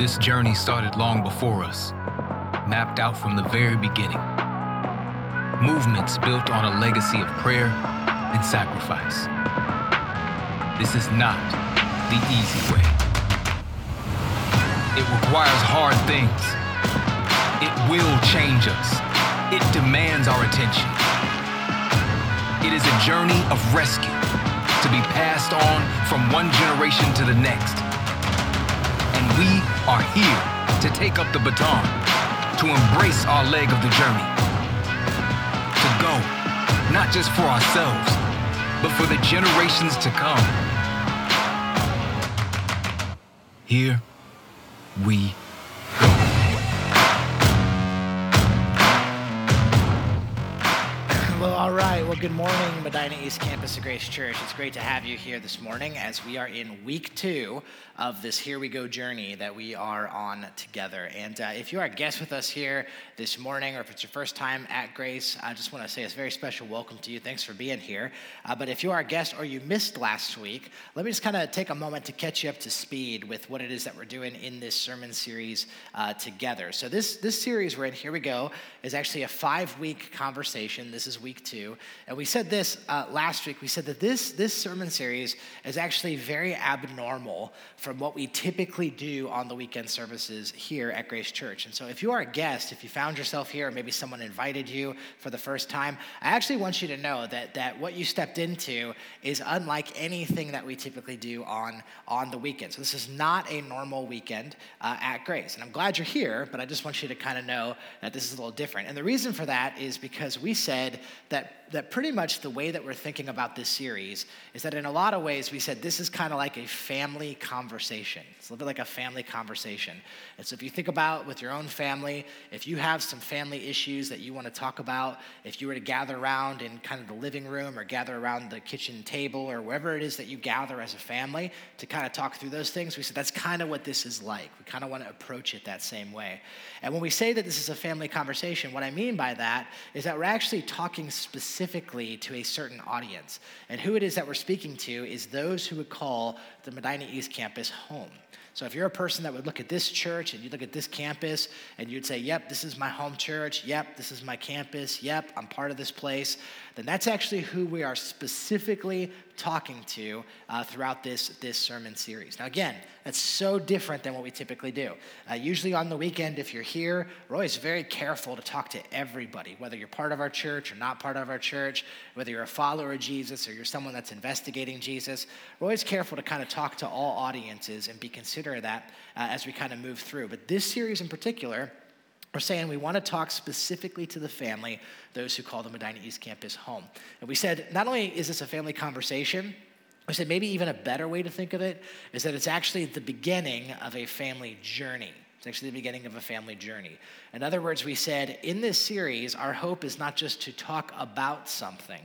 This journey started long before us, mapped out from the very beginning. Movements built on a legacy of prayer and sacrifice. This is not the easy way. It requires hard things. It will change us. It demands our attention. It is a journey of rescue to be passed on from one generation to the next. Are here to take up the baton, to embrace our leg of the journey, to go, not just for ourselves, but for the generations to come. Here we good morning, Medina East Campus of Grace Church. It's great to have you here this morning as we are in week two of this Here We Go journey that we are on together. And uh, if you are a guest with us here this morning, or if it's your first time at Grace, I just want to say a very special welcome to you. Thanks for being here. Uh, but if you are a guest or you missed last week, let me just kind of take a moment to catch you up to speed with what it is that we're doing in this sermon series uh, together. So, this, this series we're in, Here We Go, is actually a five week conversation. This is week week two. And we said this uh, last week. We said that this, this sermon series is actually very abnormal from what we typically do on the weekend services here at Grace Church. And so if you are a guest, if you found yourself here, or maybe someone invited you for the first time, I actually want you to know that, that what you stepped into is unlike anything that we typically do on, on the weekend. So this is not a normal weekend uh, at Grace. And I'm glad you're here, but I just want you to kind of know that this is a little different. And the reason for that is because we said that that pretty much the way that we're thinking about this series is that in a lot of ways we said this is kind of like a family conversation. It's a little bit like a family conversation. And so if you think about with your own family, if you have some family issues that you want to talk about, if you were to gather around in kind of the living room or gather around the kitchen table or wherever it is that you gather as a family to kind of talk through those things, we said that's kind of what this is like. We kind of want to approach it that same way. And when we say that this is a family conversation, what I mean by that is that we're actually talking specifically to a certain audience. And who it is that we're speaking to is those who would call the Medina East campus home. So if you're a person that would look at this church and you look at this campus and you'd say, yep, this is my home church. Yep, this is my campus. Yep, I'm part of this place then that's actually who we are specifically talking to uh, throughout this, this sermon series. Now, again, that's so different than what we typically do. Uh, usually on the weekend, if you're here, we're always very careful to talk to everybody, whether you're part of our church or not part of our church, whether you're a follower of Jesus or you're someone that's investigating Jesus. We're always careful to kind of talk to all audiences and be considerate of that uh, as we kind of move through. But this series in particular, we're saying we want to talk specifically to the family, those who call the Medina East Campus home. And we said, not only is this a family conversation, we said maybe even a better way to think of it is that it's actually the beginning of a family journey. It's actually the beginning of a family journey. In other words, we said in this series, our hope is not just to talk about something.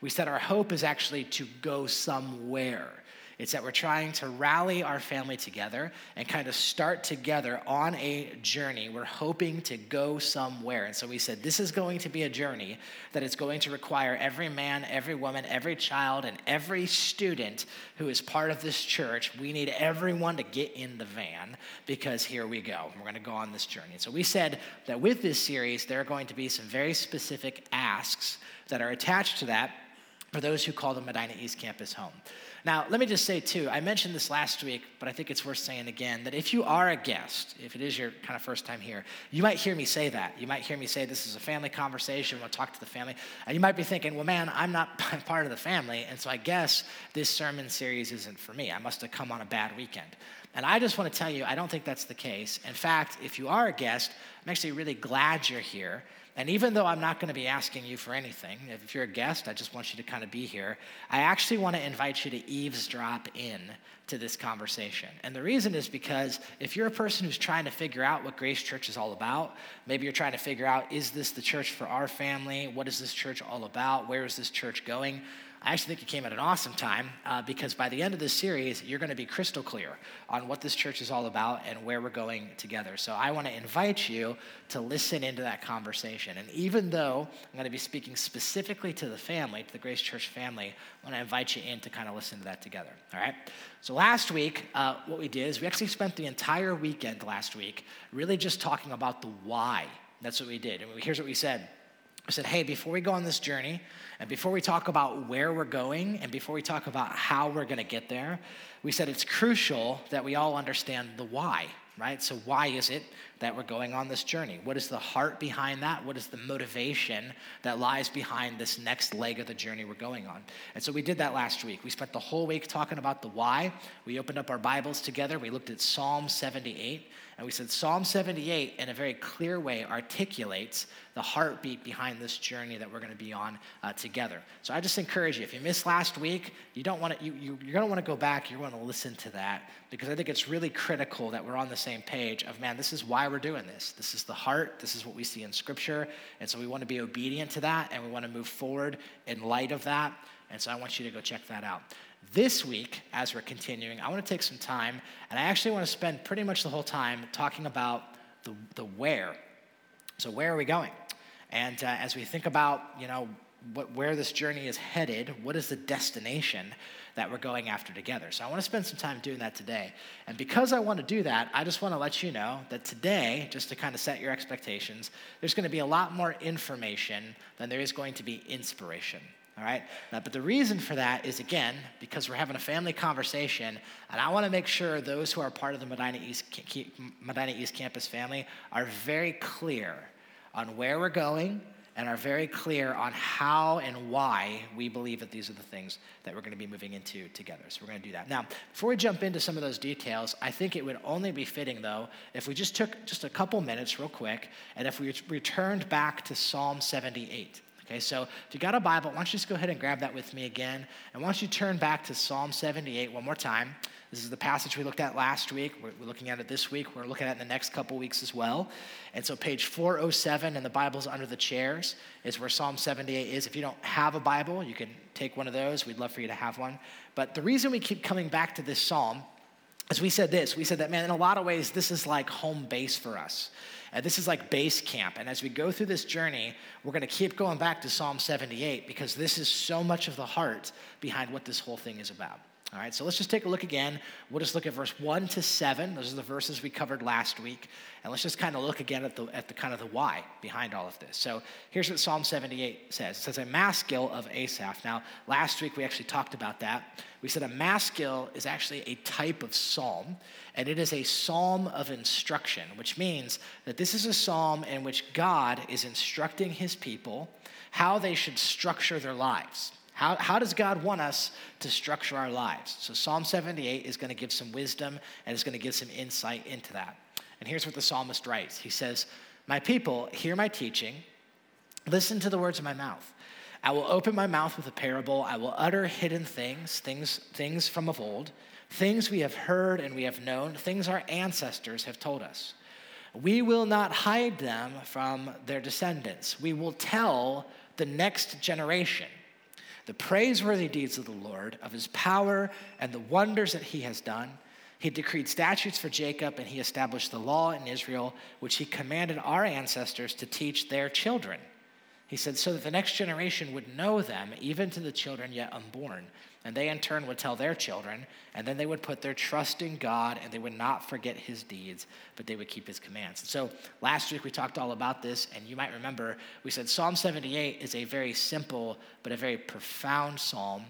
We said our hope is actually to go somewhere. It's that we're trying to rally our family together and kind of start together on a journey. We're hoping to go somewhere. And so we said, this is going to be a journey that is going to require every man, every woman, every child, and every student who is part of this church. We need everyone to get in the van because here we go. We're going to go on this journey. And so we said that with this series, there are going to be some very specific asks that are attached to that for those who call the Medina East Campus home. Now, let me just say, too, I mentioned this last week, but I think it's worth saying again that if you are a guest, if it is your kind of first time here, you might hear me say that. You might hear me say this is a family conversation, we'll talk to the family. And you might be thinking, well, man, I'm not part of the family, and so I guess this sermon series isn't for me. I must have come on a bad weekend. And I just want to tell you, I don't think that's the case. In fact, if you are a guest, I'm actually really glad you're here and even though I'm not going to be asking you for anything, if you're a guest, I just want you to kind of be here. I actually want to invite you to eavesdrop in to this conversation. And the reason is because if you're a person who's trying to figure out what Grace Church is all about, maybe you're trying to figure out is this the church for our family? What is this church all about? Where is this church going? I actually think it came at an awesome time uh, because by the end of this series, you're going to be crystal clear on what this church is all about and where we're going together. So I want to invite you to listen into that conversation. And even though I'm going to be speaking specifically to the family, to the Grace Church family, I want to invite you in to kind of listen to that together. All right? So last week, uh, what we did is we actually spent the entire weekend last week really just talking about the why. That's what we did. And here's what we said. I said, hey, before we go on this journey, and before we talk about where we're going, and before we talk about how we're going to get there, we said it's crucial that we all understand the why, right? So, why is it that we're going on this journey? What is the heart behind that? What is the motivation that lies behind this next leg of the journey we're going on? And so, we did that last week. We spent the whole week talking about the why. We opened up our Bibles together. We looked at Psalm 78. And we said Psalm 78, in a very clear way, articulates the heartbeat behind this journey that we're going to be on uh, together. So I just encourage you, if you missed last week, you don't want to, you, you, you're going to want to go back, you're going to listen to that, because I think it's really critical that we're on the same page of, man, this is why we're doing this. This is the heart, this is what we see in Scripture. And so we want to be obedient to that, and we want to move forward in light of that. And so I want you to go check that out. This week, as we're continuing, I want to take some time, and I actually want to spend pretty much the whole time talking about the, the where. So, where are we going? And uh, as we think about, you know, what, where this journey is headed, what is the destination that we're going after together? So, I want to spend some time doing that today. And because I want to do that, I just want to let you know that today, just to kind of set your expectations, there's going to be a lot more information than there is going to be inspiration all right? But the reason for that is, again, because we're having a family conversation, and I want to make sure those who are part of the Medina East, Medina East Campus family are very clear on where we're going and are very clear on how and why we believe that these are the things that we're going to be moving into together. So we're going to do that. Now, before we jump into some of those details, I think it would only be fitting, though, if we just took just a couple minutes real quick and if we returned back to Psalm 78. Okay, so if you got a Bible, why don't you just go ahead and grab that with me again? And why don't you turn back to Psalm 78 one more time? This is the passage we looked at last week. We're, looking at it this week. We're looking at it in the next couple weeks as well. And so, page 407 in the Bibles under the chairs is where Psalm 78 is. If you don't have a Bible, you can take one of those. We'd love for you to have one. But the reason we keep coming back to this psalm is we said this we said that, man, in a lot of ways, this is like home base for us. And this is like base camp. And as we go through this journey, we're going to keep going back to Psalm 78 because this is so much of the heart behind what this whole thing is about. All right, so let's just take a look again. We'll just look at verse 1 to 7. Those are the verses we covered last week. And let's just kind of look again at the, at the kind of the why behind all of this. So here's what Psalm 78 says it says, A maskil of Asaph. Now, last week we actually talked about that. We said a maskil is actually a type of psalm, and it is a psalm of instruction, which means that this is a psalm in which God is instructing his people how they should structure their lives. How, how does God want us to structure our lives? So, Psalm 78 is going to give some wisdom and is going to give some insight into that. And here's what the psalmist writes He says, My people, hear my teaching, listen to the words of my mouth. I will open my mouth with a parable. I will utter hidden things, things, things from of old, things we have heard and we have known, things our ancestors have told us. We will not hide them from their descendants. We will tell the next generation the praiseworthy deeds of the Lord, of his power and the wonders that he has done. He decreed statutes for Jacob, and he established the law in Israel, which he commanded our ancestors to teach their children. He said, so that the next generation would know them, even to the children yet unborn and they in turn would tell their children, and then they would put their trust in God, and they would not forget his deeds, but they would keep his commands. And so last week we talked all about this, and you might remember we said Psalm 78 is a very simple but a very profound psalm.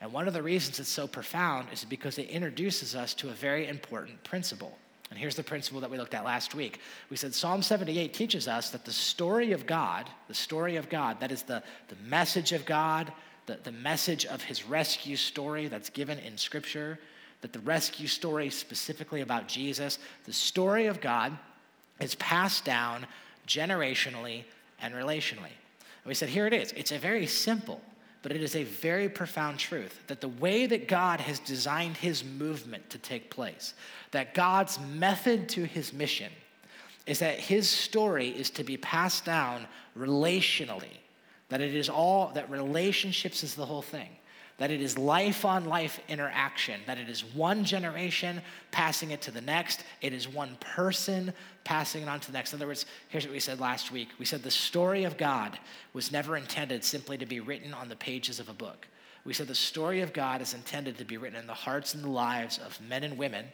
And one of the reasons it's so profound is because it introduces us to a very important principle. And here's the principle that we looked at last week. We said Psalm 78 teaches us that the story of God, the story of God, that is the, the message of God, the, the message of his rescue story that's given in Scripture, that the rescue story specifically about Jesus, the story of God is passed down generationally and relationally. And we said, here it is. It's a very simple, but it is a very profound truth that the way that God has designed his movement to take place, that God's method to his mission is that his story is to be passed down relationally that it is all, that relationships is the whole thing. that it is life on life interaction, that it is one generation passing it to the next, it is one person passing it on to the next. In other words, here's what we said last week we said the story of God was never intended simply to be written on the pages of a book. We said the story of God is intended to be written in the hearts and the lives of men and women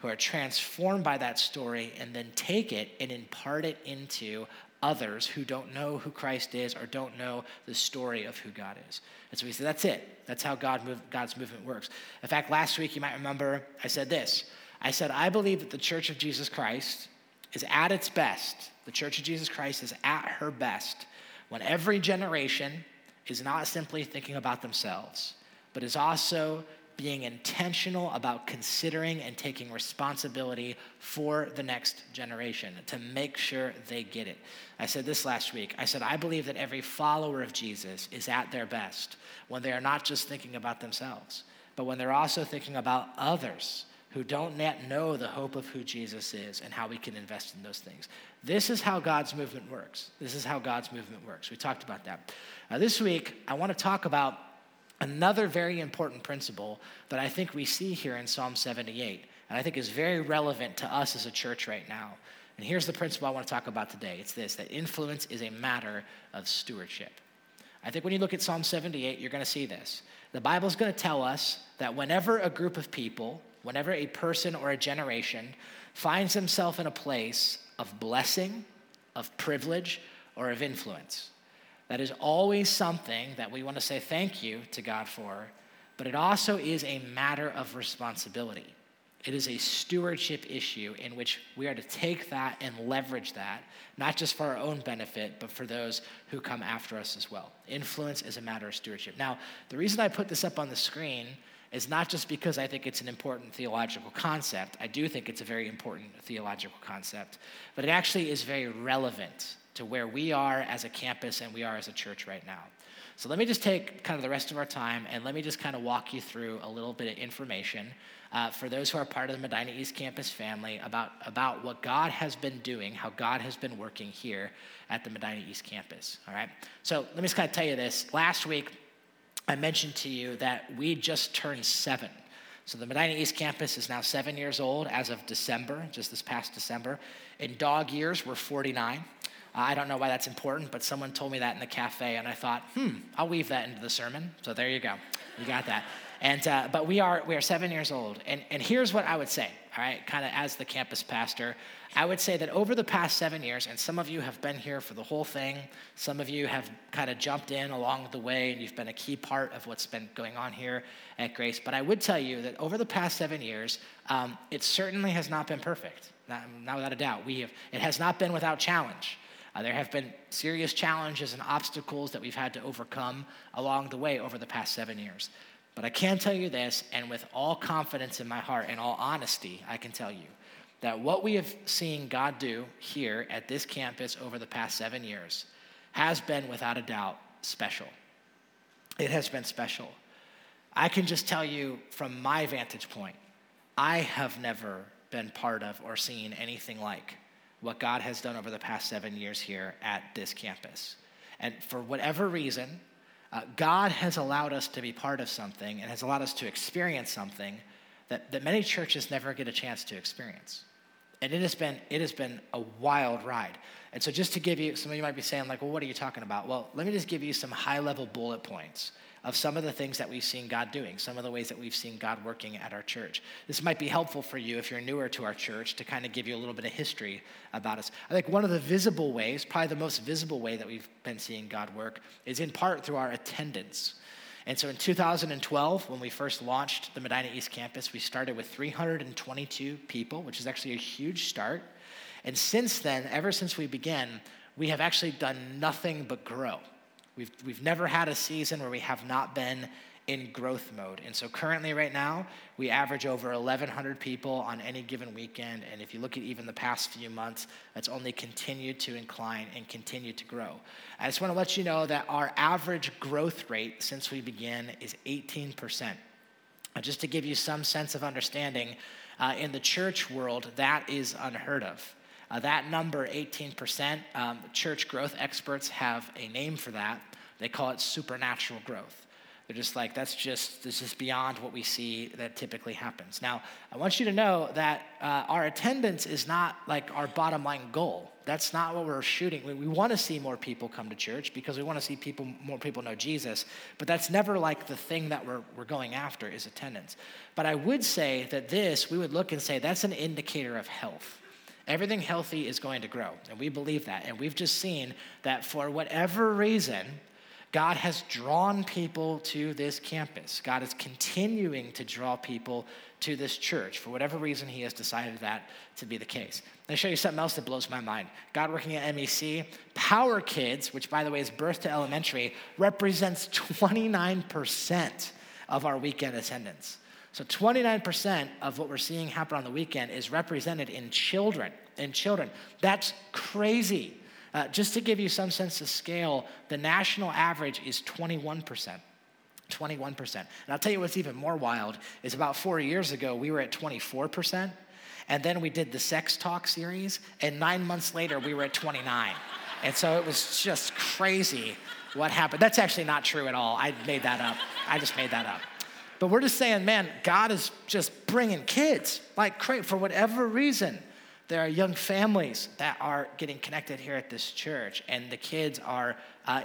who are transformed by that story and then take it and impart it into others who don't know who Christ is or don't know the story of who God is. And so we said, that's it. That's how God move, God's movement works. In fact, last week, you might remember, I said this. I said, I believe that the Church of Jesus Christ is at its best. The Church of Jesus Christ is at her best when every generation is not simply thinking about themselves, but is also being intentional about considering and taking responsibility for the next generation to make sure they get it. I said this last week. I said, I believe that every follower of Jesus is at their best when they are not just thinking about themselves, but when they're also thinking about others who don't yet know the hope of who Jesus is and how we can invest in those things. This is how God's movement works. This is how God's movement works. We talked about that. Uh, this week, I want to talk about Another very important principle that I think we see here in Psalm 78, and I think is very relevant to us as a church right now. And here's the principle I want to talk about today it's this that influence is a matter of stewardship. I think when you look at Psalm 78, you're going to see this. The Bible is going to tell us that whenever a group of people, whenever a person or a generation finds themselves in a place of blessing, of privilege, or of influence, that is always something that we want to say thank you to God for, but it also is a matter of responsibility. It is a stewardship issue in which we are to take that and leverage that, not just for our own benefit, but for those who come after us as well. Influence is a matter of stewardship. Now, the reason I put this up on the screen is not just because I think it's an important theological concept. I do think it's a very important theological concept, but it actually is very relevant to where we are as a campus and we are as a church right now. So let me just take kind of the rest of our time and let me just kind of walk you through a little bit of information uh, for those who are part of the Medina East Campus family about, about what God has been doing, how God has been working here at the Medina East Campus. All right. So let me just kind of tell you this. Last week, I mentioned to you that we just turned seven. So the Medina East Campus is now seven years old as of December, just this past December. In dog years, we're 49. I don't know why that's important, but someone told me that in the cafe, and I thought, hmm, I'll weave that into the sermon. So there you go. You got that. And, uh, but we are, we are seven years old. And, and here's what I would say, all right, kind of as the campus pastor. I would say that over the past seven years, and some of you have been here for the whole thing, some of you have kind of jumped in along the way, and you've been a key part of what's been going on here at Grace. But I would tell you that over the past seven years, um, it certainly has not been perfect. Not, not without a doubt. We have, it has not been without challenge. Uh, there have been serious challenges and obstacles that we've had to overcome along the way over the past seven years. But I can tell you this, and with all confidence in my heart and all honesty, I can tell you that what we have seen God do here at this campus over the past seven years has been, without a doubt, special. It has been special. I can just tell you from my vantage point, I have never been part of or seen anything like what God has done over the past seven years here at this campus. And for whatever reason, uh, God has allowed us to be part of something and has allowed us to experience something that, that many churches never get a chance to experience. And it has been it has been a wild ride. And so just to give you some of you might be saying like, well, what are you talking about? Well, let me just give you some high-level bullet points of some of the things that we've seen God doing, some of the ways that we've seen God working at our church. This might be helpful for you if you're newer to our church to kind of give you a little bit of history about us. I think one of the visible ways, probably the most visible way that we've been seeing God work, is in part through our attendance. And so in 2012, when we first launched the Medina East Campus, we started with 322 people, which is actually a huge start. And since then, ever since we began, we have actually done nothing but grow. We've, we've never had a season where we have not been in growth mode. And so currently, right now, we average over 1,100 people on any given weekend. And if you look at even the past few months, that's only continued to incline and continue to grow. I just want to let you know that our average growth rate since we began is 18%. just to give you some sense of understanding, uh, in the church world, that is unheard of. Uh, that number, 18%, um, church growth experts have a name for that. They call it supernatural growth. They're just like, that's just, this is beyond what we see that typically happens. Now, I want you to know that uh, our attendance is not like our bottom line goal. That's not what we're shooting. We, we want to see more people come to church because we want to see people, more people know Jesus. But that's never like the thing that we're, we're going after is attendance. But I would say that this, we would look and say, that's an indicator of health. Everything healthy is going to grow. And we believe that. And we've just seen that for whatever reason, God has drawn people to this campus. God is continuing to draw people to this church. For whatever reason, He has decided that to be the case. Let me show you something else that blows my mind. God working at MEC, Power Kids, which by the way is birth to elementary, represents 29% of our weekend attendance. So 29% of what we're seeing happen on the weekend is represented in children. In children. That's crazy. Uh, just to give you some sense of scale, the national average is 21%. 21%. And I'll tell you what's even more wild is about four years ago, we were at 24%. And then we did the sex talk series, and nine months later, we were at 29. And so it was just crazy what happened. That's actually not true at all. I made that up. I just made that up. But we're just saying, man, God is just bringing kids, like, for whatever reason. There are young families that are getting connected here at this church, and the kids are uh.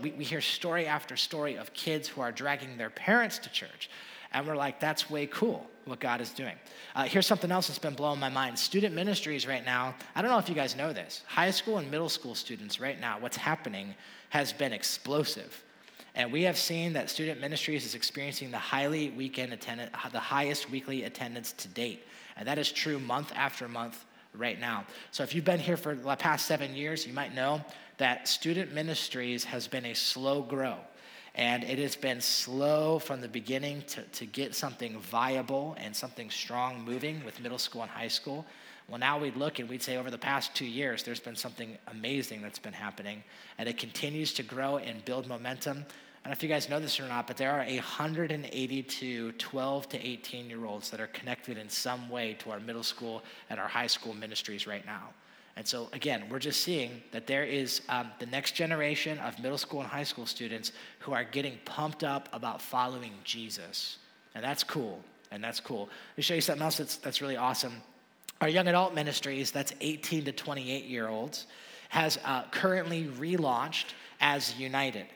We, we hear story after story of kids who are dragging their parents to church, and we're like, that's way cool what God is doing. Uh, here's something else that's been blowing my mind. Student ministries right now. I don't know if you guys know this. High school and middle school students right now, what's happening has been explosive. And we have seen that student ministries is experiencing the highly weekend attendance, the highest weekly attendance to date. And that is true month after month right now. So if you've been here for the past seven years, you might know that student ministries has been a slow grow. And it has been slow from the beginning to, to get something viable and something strong moving with middle school and high school. Well, now we'd look and we'd say over the past two years, there's been something amazing that's been happening. And it continues to grow and build momentum. I don't know if you guys know this or not, but there are 182 12 to 18 year olds that are connected in some way to our middle school and our high school ministries right now. And so, again, we're just seeing that there is um, the next generation of middle school and high school students who are getting pumped up about following Jesus. And that's cool. And that's cool. Let me show you something else that's, that's really awesome. Our young adult ministries, that's 18 to 28 year olds, has uh, currently relaunched as United.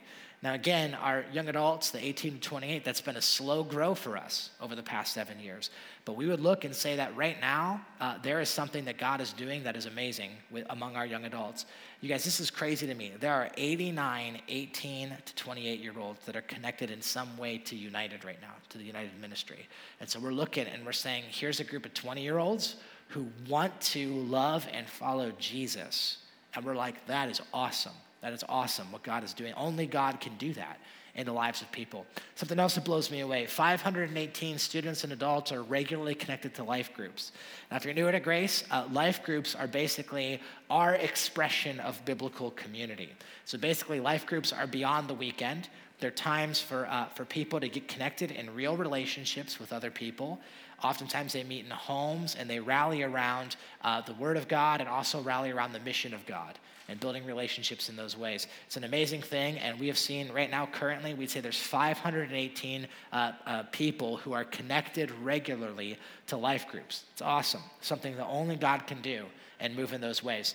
Now, again, our young adults, the 18 to 28, that's been a slow grow for us over the past seven years. But we would look and say that right now, uh, there is something that God is doing that is amazing with, among our young adults. You guys, this is crazy to me. There are 89 18 to 28 year olds that are connected in some way to United right now, to the United ministry. And so we're looking and we're saying, here's a group of 20 year olds who want to love and follow Jesus. And we're like, that is awesome. That is awesome what God is doing. Only God can do that in the lives of people. Something else that blows me away 518 students and adults are regularly connected to life groups. Now, if you're new at Grace, uh, life groups are basically our expression of biblical community. So basically, life groups are beyond the weekend. They're times for, uh, for people to get connected in real relationships with other people. Oftentimes, they meet in homes and they rally around uh, the Word of God and also rally around the mission of God and building relationships in those ways. It's an amazing thing, and we have seen right now, currently, we'd say there's 518 uh, uh, people who are connected regularly to life groups. It's awesome, something that only God can do and move in those ways.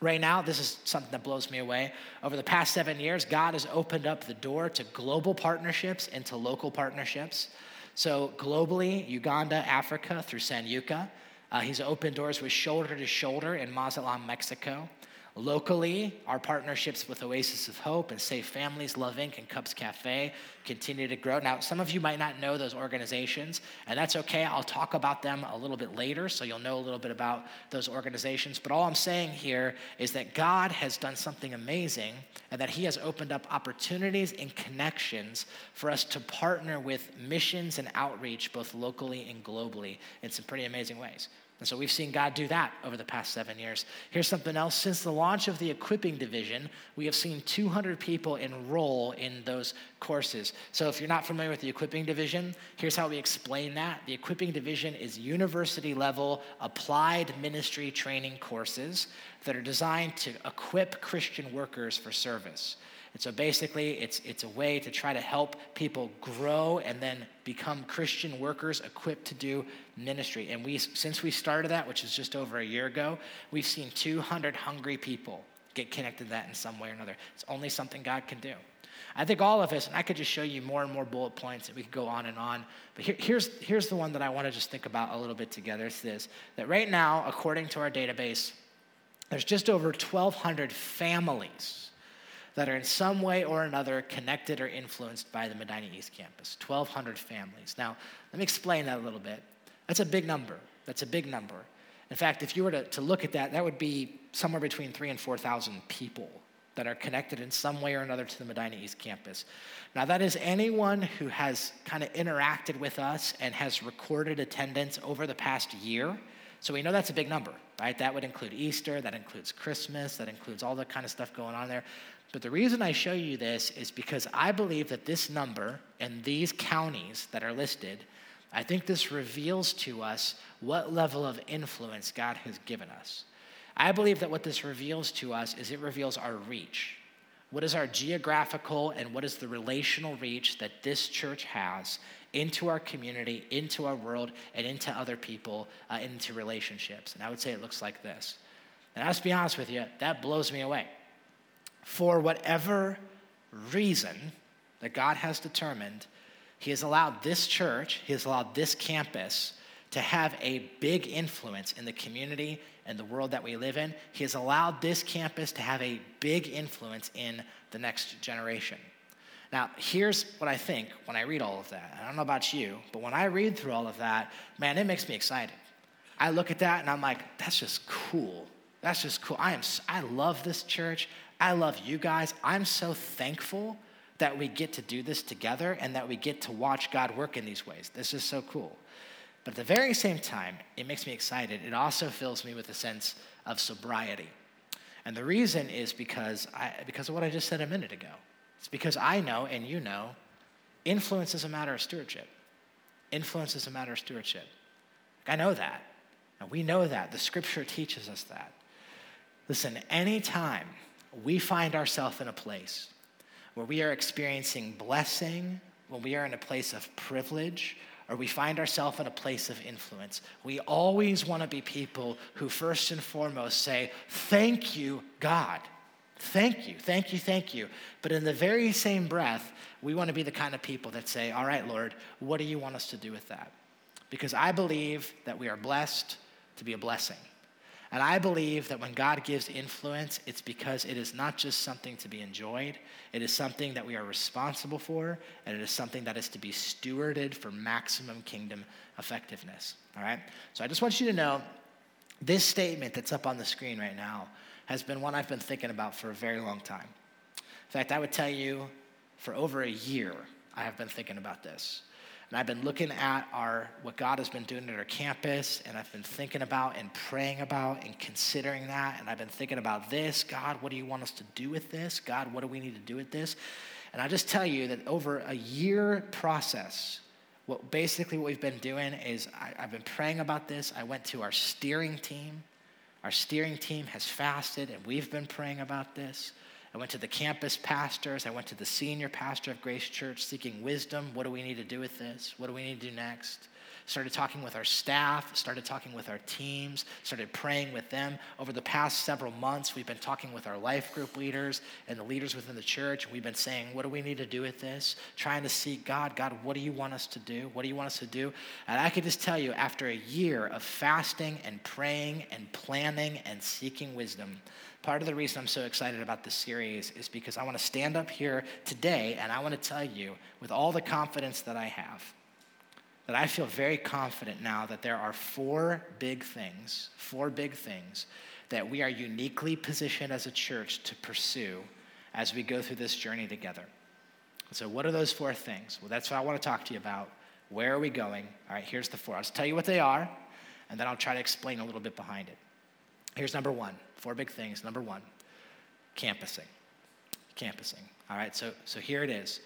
Right now, this is something that blows me away. Over the past seven years, God has opened up the door to global partnerships and to local partnerships. So, globally, Uganda, Africa, through Sanyuka, uh, he's opened doors with shoulder to shoulder in Mazatlan, Mexico. Locally, our partnerships with Oasis of Hope and Safe Families, Love Inc., and Cubs Cafe continue to grow. Now, some of you might not know those organizations, and that's okay. I'll talk about them a little bit later, so you'll know a little bit about those organizations. But all I'm saying here is that God has done something amazing, and that He has opened up opportunities and connections for us to partner with missions and outreach, both locally and globally, in some pretty amazing ways. And so we've seen God do that over the past seven years. Here's something else. Since the launch of the equipping division, we have seen 200 people enroll in those courses. So if you're not familiar with the equipping division, here's how we explain that. The equipping division is university level applied ministry training courses that are designed to equip Christian workers for service. And so basically, it's, it's a way to try to help people grow and then become Christian workers equipped to do ministry. And we, since we started that, which is just over a year ago, we've seen 200 hungry people get connected to that in some way or another. It's only something God can do. I think all of us, and I could just show you more and more bullet points, and we could go on and on. But here, here's, here's the one that I want to just think about a little bit together. It's this that right now, according to our database, there's just over 1,200 families that are in some way or another connected or influenced by the Medina East campus. 1,200 families. Now, let me explain that a little bit. That's a big number. That's a big number. In fact, if you were to, to look at that, that would be somewhere between three and 4,000 people that are connected in some way or another to the Medina East campus. Now, that is anyone who has kind of interacted with us and has recorded attendance over the past year. So we know that's a big number, right? That would include Easter, that includes Christmas, that includes all the kind of stuff going on there. But the reason I show you this is because I believe that this number and these counties that are listed, I think this reveals to us what level of influence God has given us. I believe that what this reveals to us is it reveals our reach. What is our geographical and what is the relational reach that this church has into our community, into our world, and into other people, uh, into relationships? And I would say it looks like this. And I'll just be honest with you, that blows me away. For whatever reason that God has determined, He has allowed this church, He has allowed this campus to have a big influence in the community and the world that we live in. He has allowed this campus to have a big influence in the next generation. Now, here's what I think when I read all of that. I don't know about you, but when I read through all of that, man, it makes me excited. I look at that and I'm like, that's just cool. That's just cool. I am I love this church. I love you guys. I'm so thankful that we get to do this together and that we get to watch God work in these ways. This is so cool. But at the very same time, it makes me excited. It also fills me with a sense of sobriety. And the reason is because, I, because of what I just said a minute ago. It's because I know, and you know, influence is a matter of stewardship. Influence is a matter of stewardship. I know that. And we know that. The scripture teaches us that. Listen, anytime we find ourselves in a place where we are experiencing blessing, when we are in a place of privilege, or we find ourselves in a place of influence, we always want to be people who, first and foremost, say, Thank you, God. Thank you, thank you, thank you. But in the very same breath, we want to be the kind of people that say, All right, Lord, what do you want us to do with that? Because I believe that we are blessed to be a blessing. And I believe that when God gives influence, it's because it is not just something to be enjoyed, it is something that we are responsible for, and it is something that is to be stewarded for maximum kingdom effectiveness. All right? So I just want you to know this statement that's up on the screen right now has been one I've been thinking about for a very long time. In fact, I would tell you for over a year, I have been thinking about this. And I've been looking at our what God has been doing at our campus, and I've been thinking about and praying about and considering that. And I've been thinking about this. God, what do you want us to do with this? God, what do we need to do with this? And I just tell you that over a year process, what basically what we've been doing is I, I've been praying about this. I went to our steering team. Our steering team has fasted, and we've been praying about this. I went to the campus pastors. I went to the senior pastor of Grace Church seeking wisdom. What do we need to do with this? What do we need to do next? Started talking with our staff, started talking with our teams, started praying with them. Over the past several months, we've been talking with our life group leaders and the leaders within the church. We've been saying, What do we need to do with this? Trying to seek God, God, what do you want us to do? What do you want us to do? And I can just tell you, after a year of fasting and praying and planning and seeking wisdom, part of the reason I'm so excited about this series is because I want to stand up here today and I want to tell you, with all the confidence that I have, that I feel very confident now that there are four big things, four big things that we are uniquely positioned as a church to pursue as we go through this journey together. So, what are those four things? Well, that's what I want to talk to you about. Where are we going? All right, here's the four. I'll tell you what they are, and then I'll try to explain a little bit behind it. Here's number one four big things. Number one, campusing. Campusing. All right, so, so here it is.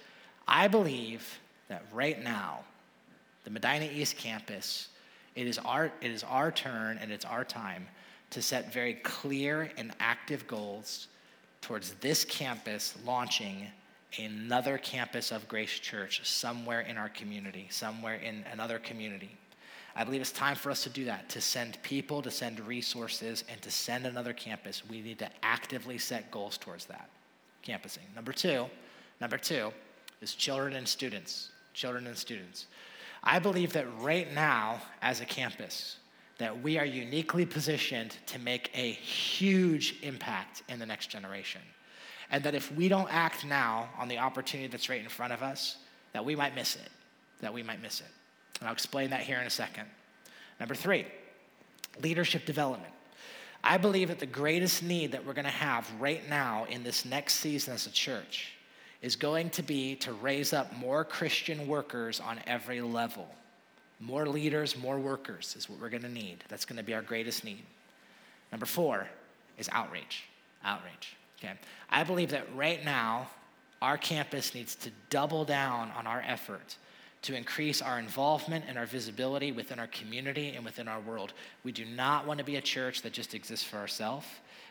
I believe that right now, the Medina East campus, it is our, it is our turn and it's our time to set very clear and active goals towards this campus launching another campus of Grace Church somewhere in our community, somewhere in another community. I believe it's time for us to do that, to send people, to send resources, and to send another campus. We need to actively set goals towards that, campusing. Number two, number two is children and students. Children and students. I believe that right now, as a campus, that we are uniquely positioned to make a huge impact in the next generation. And that if we don't act now on the opportunity that's right in front of us, that we might miss it. That we might miss it. And I'll explain that here in a second. Number three, leadership development. I believe that the greatest need that we're going to have right now in this next season as a church is going to be to raise up more Christian workers on every level. More leaders, more workers is what we're going to need. That's going to be our greatest need. Number four is outreach. Outreach. Okay. I believe that right now, our campus needs to double down on our efforts to increase our involvement and our visibility within our community and within our world. We do not want to be a church that just exists for ourselves.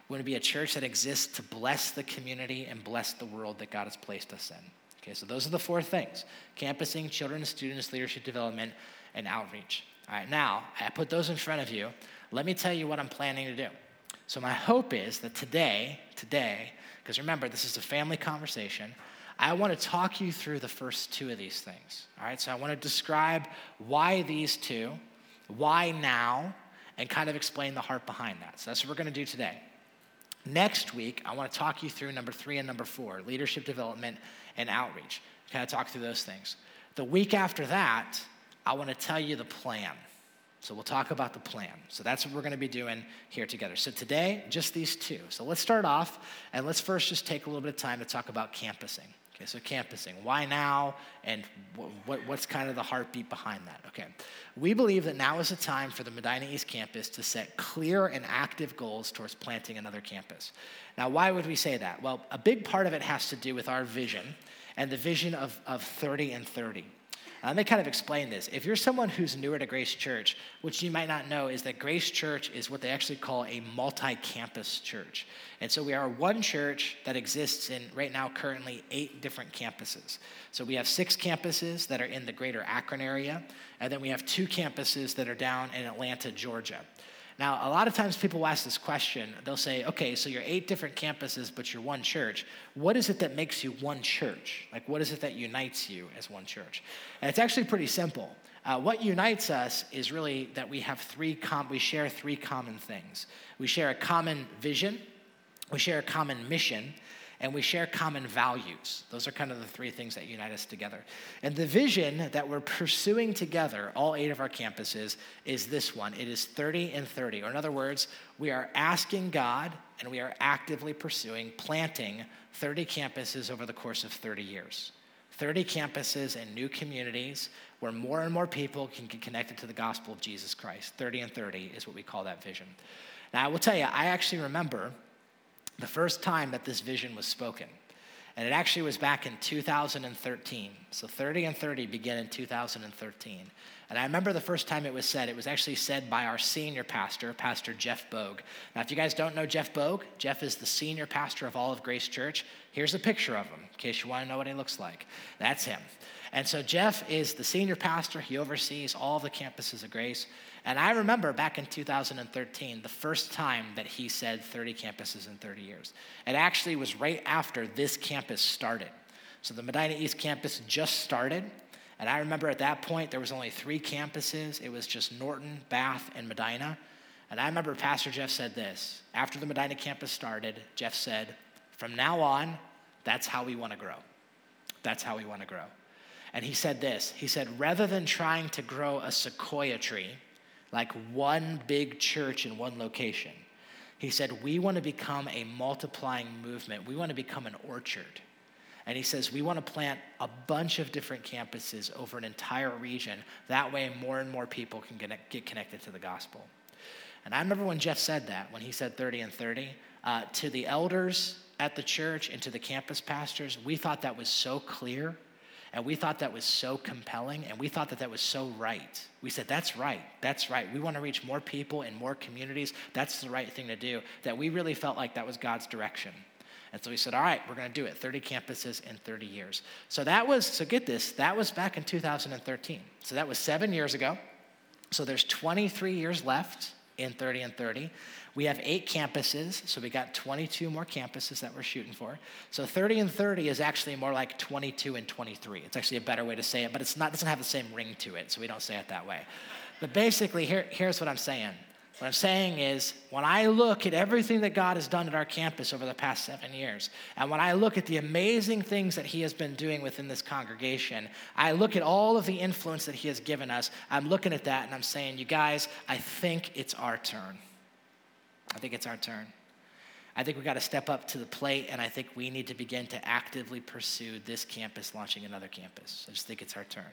We want to be a church that exists to bless the community and bless the world that God has placed us in. Okay, so those are the four things campusing, children students, leadership development, and outreach. All right, now I put those in front of you. Let me tell you what I'm planning to do. So, my hope is that today, today, because remember, this is a family conversation, I want to talk you through the first two of these things. All right, so I want to describe why these two, why now, and kind of explain the heart behind that. So that's what we're going to do today. Next week, I want to talk you through number three and number four leadership development and outreach. Kind of talk through those things. The week after that, I want to tell you the plan. So we'll talk about the plan. So that's what we're going to be doing here together. So today, just these two. So let's start off and let's first just take a little bit of time to talk about campusing. Okay, so campusing. Why now? And what, what's kind of the heartbeat behind that? Okay. We believe that now is the time for the Medina East campus to set clear and active goals towards planting another campus. Now, why would we say that? Well, a big part of it has to do with our vision and the vision of, of 30 and 30. Uh, let me kind of explain this. If you're someone who's newer to Grace Church, which you might not know is that Grace Church is what they actually call a multi campus church. And so we are one church that exists in right now currently eight different campuses. So we have six campuses that are in the greater Akron area, and then we have two campuses that are down in Atlanta, Georgia. Now, a lot of times people ask this question. They'll say, okay, so you're eight different campuses, but you're one church. What is it that makes you one church? Like, what is it that unites you as one church? And it's actually pretty simple. Uh, what unites us is really that we have three, com- we share three common things. We share a common vision, we share a common mission, and we share common values. Those are kind of the three things that unite us together. And the vision that we're pursuing together, all eight of our campuses, is this one it is 30 and 30. Or, in other words, we are asking God and we are actively pursuing planting 30 campuses over the course of 30 years. 30 campuses and new communities where more and more people can get connected to the gospel of Jesus Christ. 30 and 30 is what we call that vision. Now, I will tell you, I actually remember the first time that this vision was spoken. And it actually was back in 2013. So 30 and 30 began in 2013. And I remember the first time it was said, it was actually said by our senior pastor, Pastor Jeff Bogue. Now, if you guys don't know Jeff Bogue, Jeff is the senior pastor of all of Grace Church. Here's a picture of him, in case you want to know what he looks like. That's him. And so Jeff is the senior pastor. He oversees all the campuses of Grace. And I remember back in 2013, the first time that he said 30 campuses in 30 years. It actually was right after this campus started. So the Medina East campus just started. And I remember at that point, there was only three campuses. It was just Norton, Bath, and Medina. And I remember Pastor Jeff said this. After the Medina campus started, Jeff said, from now on, that's how we want to grow. That's how we want to grow. And he said this. He said, rather than trying to grow a sequoia tree, like one big church in one location. He said, We want to become a multiplying movement. We want to become an orchard. And he says, We want to plant a bunch of different campuses over an entire region. That way, more and more people can get, connected to the gospel. And I remember when Jeff said that, when he said 30 and 30, uh, to the elders at the church and to the campus pastors, we thought that was so clear and we thought that was so compelling and we thought that that was so right. We said, that's right, that's right. We want to reach more people in more communities. That's the right thing to do. That we really felt like that was God's direction. And so we said, all right, we're going to do it 30 campuses in 30 years. So that was, so get this, that was back in 2013. So that was seven years ago. So there's 23 years left in 30 and 30. We have eight campuses, so we got 22 more campuses that we're shooting for. So 30 and 30 is actually more like 22 and 23. It's actually a better way to say it, but it's not doesn't have the same ring to it, so we don't say it that way. But basically, here, here's what I'm saying. What I'm saying is, when I look at everything that God has done at our campus over the past seven years, and when I look at the amazing things that He has been doing within this congregation, I look at all of the influence that He has given us. I'm looking at that and I'm saying, you guys, I think it's our turn. I think it's our turn. I think we've got to step up to the plate, and I think we need to begin to actively pursue this campus launching another campus. I just think it's our turn.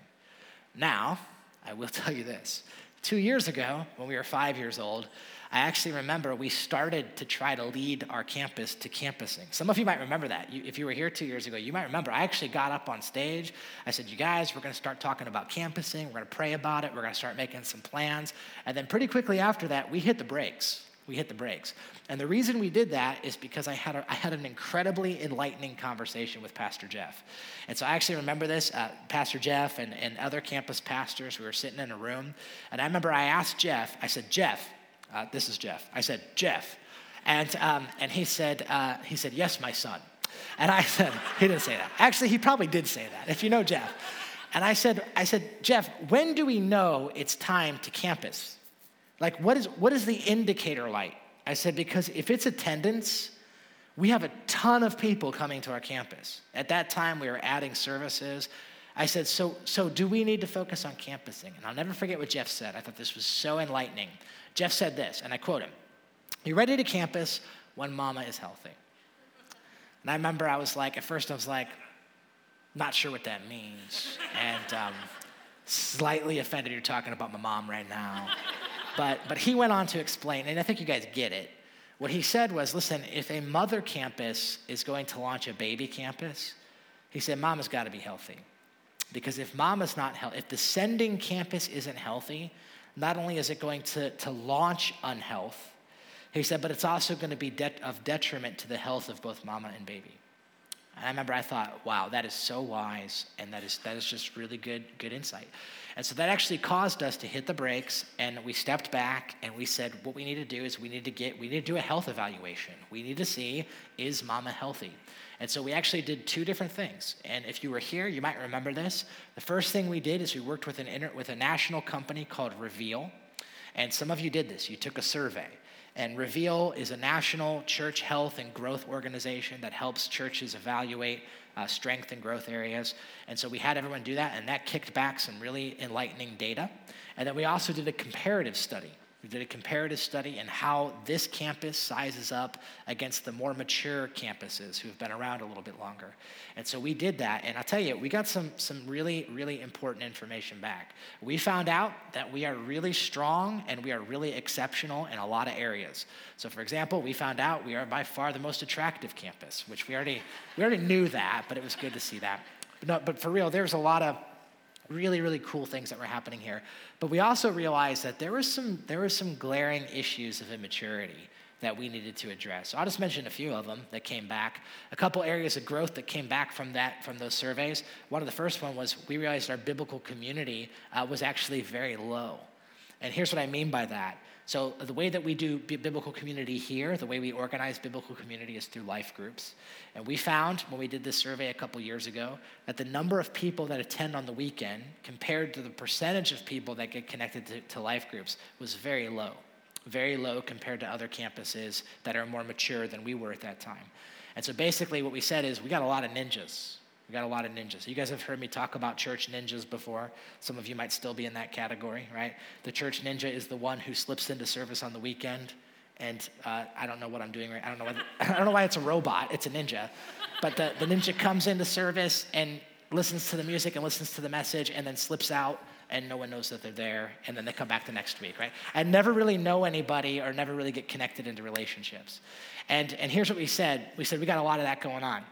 Now, I will tell you this Two years ago, when we were five years old, I actually remember we started to try to lead our campus to campusing. Some of you might remember that. You, if you were here two years ago, you might remember. I actually got up on stage. I said, You guys, we're going to start talking about campusing. We're going to pray about it. We're going to start making some plans. And then pretty quickly after that, we hit the brakes we hit the brakes. And the reason we did that is because I had, a, I had an incredibly enlightening conversation with Pastor Jeff. And so I actually remember this uh, Pastor Jeff and, and other campus pastors, we were sitting in a room. And I remember I asked Jeff, I said, Jeff, uh, this is Jeff. I said, Jeff. And, um, and he, said, uh, he said, Yes, my son. And I said, He didn't say that. Actually, he probably did say that, if you know Jeff. And I said, I said, Jeff, when do we know it's time to campus? Like, what is, what is the indicator light? I said, because if it's attendance, we have a ton of people coming to our campus. At that time, we were adding services. I said, so, so do we need to focus on campusing? And I'll never forget what Jeff said. I thought this was so enlightening. Jeff said this, and I quote him You're ready to campus when mama is healthy. And I remember I was like, at first I was like, not sure what that means. And um, slightly offended you're talking about my mom right now. But, but he went on to explain, and I think you guys get it. What he said was listen, if a mother campus is going to launch a baby campus, he said, Mama's got to be healthy. Because if mama's not healthy, if the sending campus isn't healthy, not only is it going to, to launch unhealth, he said, but it's also going to be de- of detriment to the health of both mama and baby. And I remember I thought, wow, that is so wise, and that is, that is just really good, good insight. And so that actually caused us to hit the brakes and we stepped back and we said, what we need to do is we need to get, we need to do a health evaluation. We need to see, is mama healthy? And so we actually did two different things. And if you were here, you might remember this. The first thing we did is we worked with, an inter- with a national company called Reveal. And some of you did this. You took a survey. And Reveal is a national church health and growth organization that helps churches evaluate uh, strength and growth areas. And so we had everyone do that, and that kicked back some really enlightening data. And then we also did a comparative study. We did a comparative study in how this campus sizes up against the more mature campuses who've been around a little bit longer. And so we did that, and I'll tell you, we got some, some really, really important information back. We found out that we are really strong and we are really exceptional in a lot of areas. So, for example, we found out we are by far the most attractive campus, which we already, we already knew that, but it was good to see that. But, no, but for real, there's a lot of really, really cool things that were happening here. But we also realized that there was some, there were some glaring issues of immaturity that we needed to address. So I'll just mention a few of them that came back. A couple areas of growth that came back from that from those surveys. One of the first one was we realized our biblical community uh, was actually very low. And here's what I mean by that. So, the way that we do biblical community here, the way we organize biblical community is through life groups. And we found when we did this survey a couple years ago that the number of people that attend on the weekend compared to the percentage of people that get connected to, to life groups was very low. Very low compared to other campuses that are more mature than we were at that time. And so, basically, what we said is we got a lot of ninjas we got a lot of ninjas. You guys have heard me talk about church ninjas before. Some of you might still be in that category, right? The church ninja is the one who slips into service on the weekend, and uh, I don't know what I'm doing right. I don't know. Why, I don't know why it's a robot. It's a ninja, but the, the ninja comes into service and listens to the music and listens to the message, and then slips out, and no one knows that they're there, and then they come back the next week, right? I never really know anybody or never really get connected into relationships. And and here's what we said. We said we got a lot of that going on.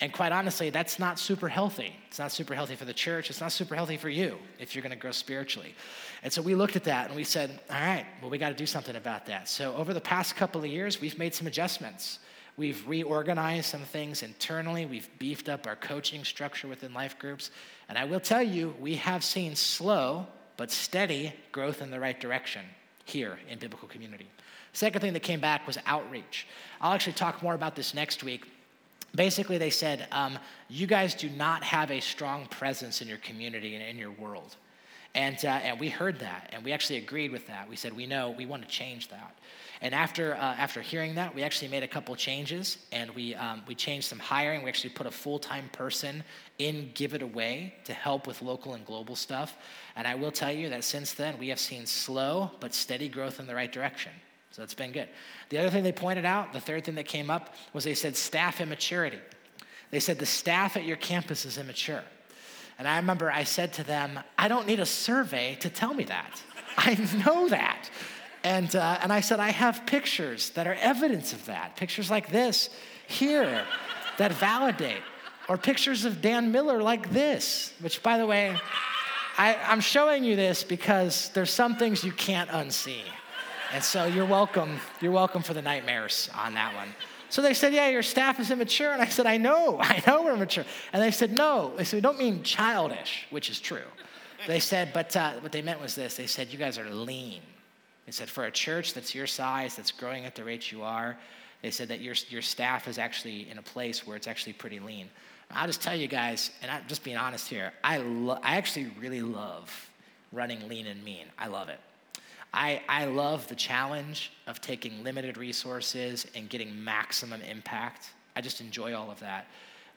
And quite honestly, that's not super healthy. It's not super healthy for the church. It's not super healthy for you if you're going to grow spiritually. And so we looked at that and we said, all right, well, we got to do something about that. So over the past couple of years, we've made some adjustments. We've reorganized some things internally. We've beefed up our coaching structure within life groups. And I will tell you, we have seen slow but steady growth in the right direction here in biblical community. Second thing that came back was outreach. I'll actually talk more about this next week. Basically, they said, um, You guys do not have a strong presence in your community and in your world. And, uh, and we heard that, and we actually agreed with that. We said, We know, we want to change that. And after, uh, after hearing that, we actually made a couple changes and we, um, we changed some hiring. We actually put a full time person in Give It Away to help with local and global stuff. And I will tell you that since then, we have seen slow but steady growth in the right direction. So it's been good. The other thing they pointed out, the third thing that came up, was they said staff immaturity. They said the staff at your campus is immature. And I remember I said to them, I don't need a survey to tell me that. I know that. And, uh, and I said, I have pictures that are evidence of that. Pictures like this here that validate. Or pictures of Dan Miller like this, which, by the way, I, I'm showing you this because there's some things you can't unsee. And so you're welcome. You're welcome for the nightmares on that one. So they said, Yeah, your staff is immature. And I said, I know, I know we're immature. And they said, No. They said, We don't mean childish, which is true. They said, But uh, what they meant was this they said, You guys are lean. They said, for a church that's your size, that's growing at the rate you are, they said that your, your staff is actually in a place where it's actually pretty lean. I'll just tell you guys, and I'm just being honest here, I, lo- I actually really love running lean and mean. I love it. I, I love the challenge of taking limited resources and getting maximum impact. I just enjoy all of that.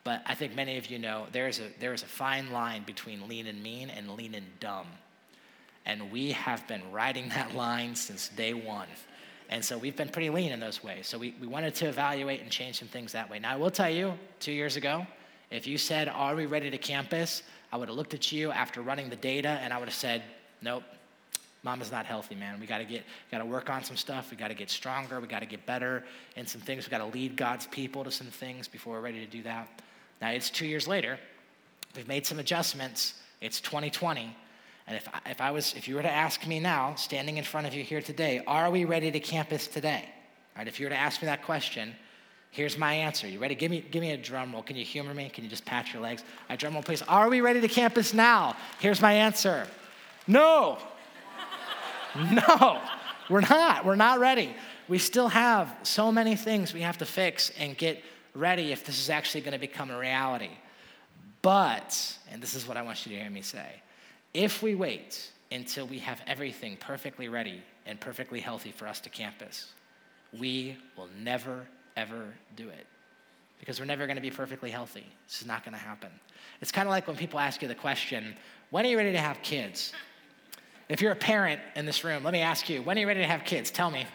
But I think many of you know there is a, there is a fine line between lean and mean and lean and dumb. And we have been riding that line since day one. And so we've been pretty lean in those ways. So we, we wanted to evaluate and change some things that way. Now, I will tell you, two years ago, if you said, Are we ready to campus? I would have looked at you after running the data and I would have said, Nope, mama's not healthy, man. We got to get, got to work on some stuff. We got to get stronger. We got to get better in some things. We got to lead God's people to some things before we're ready to do that. Now it's two years later. We've made some adjustments. It's 2020. And if, if I was, if you were to ask me now, standing in front of you here today, are we ready to campus today? All right, if you were to ask me that question, here's my answer. You ready? Give me, give me a drum roll. Can you humor me? Can you just pat your legs? I drum roll, please. Are we ready to campus now? Here's my answer. No. no, we're not. We're not ready. We still have so many things we have to fix and get ready if this is actually going to become a reality. But, and this is what I want you to hear me say if we wait until we have everything perfectly ready and perfectly healthy for us to campus, we will never, ever do it because we're never going to be perfectly healthy. This is not going to happen. It's kind of like when people ask you the question, when are you ready to have kids? If you're a parent in this room, let me ask you, when are you ready to have kids? Tell me.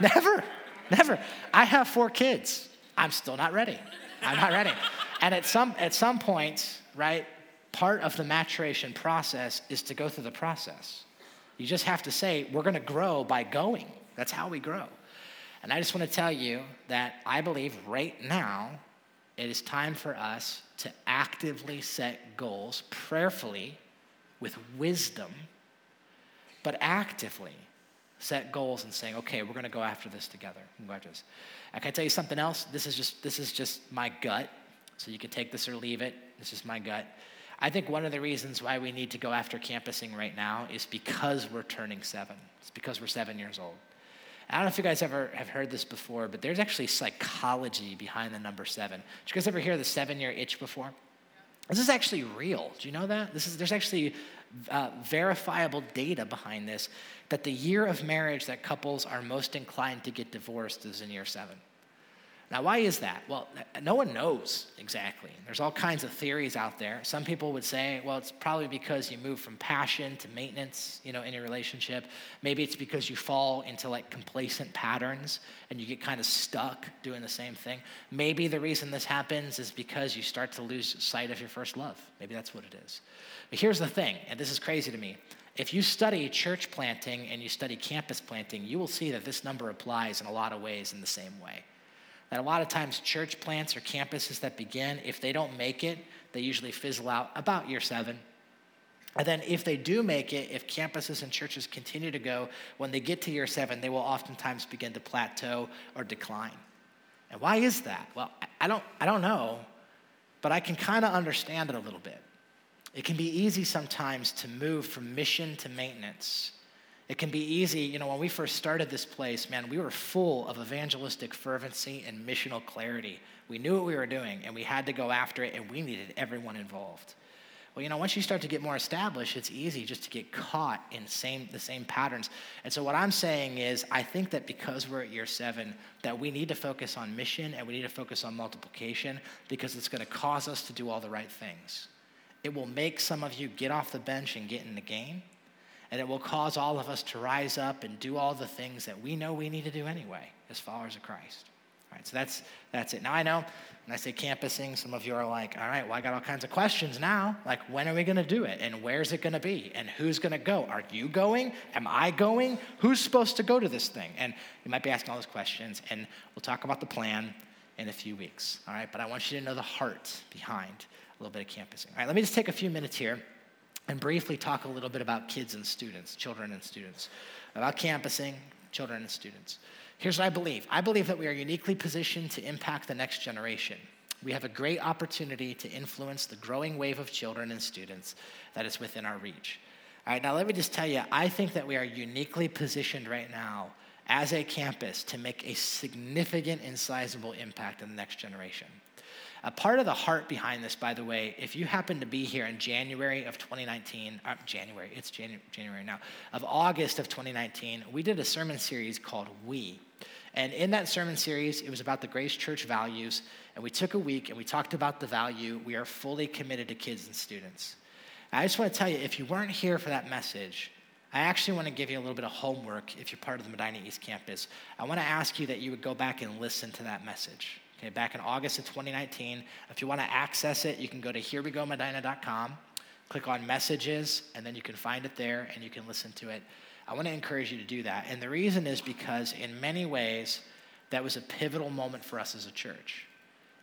Never, never. I have four kids. I'm still not ready. I'm not ready. And at some, at some point, right, part of the maturation process is to go through the process. You just have to say, we're going to grow by going. That's how we grow. And I just want to tell you that I believe right now it is time for us to actively set goals, prayerfully, with wisdom, but actively set goals and saying, okay, we're going to go after this together. Go after this. I can tell you something else. This is just this is just my gut. So you can take this or leave it. This is my gut. I think one of the reasons why we need to go after campusing right now is because we're turning seven. It's because we're seven years old. I don't know if you guys ever have heard this before, but there's actually psychology behind the number seven. Did you guys ever hear the seven year itch before? This is actually real. Do you know that? This is, there's actually uh, verifiable data behind this that the year of marriage that couples are most inclined to get divorced is in year seven. Now, why is that? Well, no one knows exactly. There's all kinds of theories out there. Some people would say, well, it's probably because you move from passion to maintenance, you know, in your relationship. Maybe it's because you fall into like complacent patterns and you get kind of stuck doing the same thing. Maybe the reason this happens is because you start to lose sight of your first love. Maybe that's what it is. But here's the thing, and this is crazy to me. If you study church planting and you study campus planting, you will see that this number applies in a lot of ways in the same way that a lot of times church plants or campuses that begin, if they don't make it, they usually fizzle out about year seven. And then if they do make it, if campuses and churches continue to go, when they get to year seven, they will oftentimes begin to plateau or decline. And why is that? Well, I don't, I don't know, but I can kind of understand it a little bit. It can be easy sometimes to move from mission to maintenance. It can be easy, you know, when we first started this place, man, we were full of evangelistic fervency and missional clarity. We knew what we were doing and we had to go after it and we needed everyone involved. Well, you know, once you start to get more established, it's easy just to get caught in same, the same patterns. And so, what I'm saying is, I think that because we're at year seven, that we need to focus on mission and we need to focus on multiplication because it's going to cause us to do all the right things. It will make some of you get off the bench and get in the game, and it will cause all of us to rise up and do all the things that we know we need to do anyway as followers of Christ. All right, so that's, that's it. Now, I know when I say campusing, some of you are like, all right, well, I got all kinds of questions now. Like, when are we going to do it? And where's it going to be? And who's going to go? Are you going? Am I going? Who's supposed to go to this thing? And you might be asking all those questions, and we'll talk about the plan in a few weeks. All right, but I want you to know the heart behind a little bit of campusing. All right, let me just take a few minutes here and briefly talk a little bit about kids and students, children and students, about campusing, children and students. Here's what I believe I believe that we are uniquely positioned to impact the next generation. We have a great opportunity to influence the growing wave of children and students that is within our reach. All right, now let me just tell you, I think that we are uniquely positioned right now as a campus to make a significant and sizable impact in the next generation. A part of the heart behind this, by the way, if you happen to be here in January of 2019, uh, January, it's January, January now, of August of 2019, we did a sermon series called We. And in that sermon series, it was about the Grace Church values. And we took a week and we talked about the value we are fully committed to kids and students. I just want to tell you if you weren't here for that message, I actually want to give you a little bit of homework if you're part of the Medina East campus. I want to ask you that you would go back and listen to that message. Okay, back in August of 2019. If you want to access it, you can go to herewegomedina.com, click on messages, and then you can find it there and you can listen to it. I want to encourage you to do that. And the reason is because, in many ways, that was a pivotal moment for us as a church.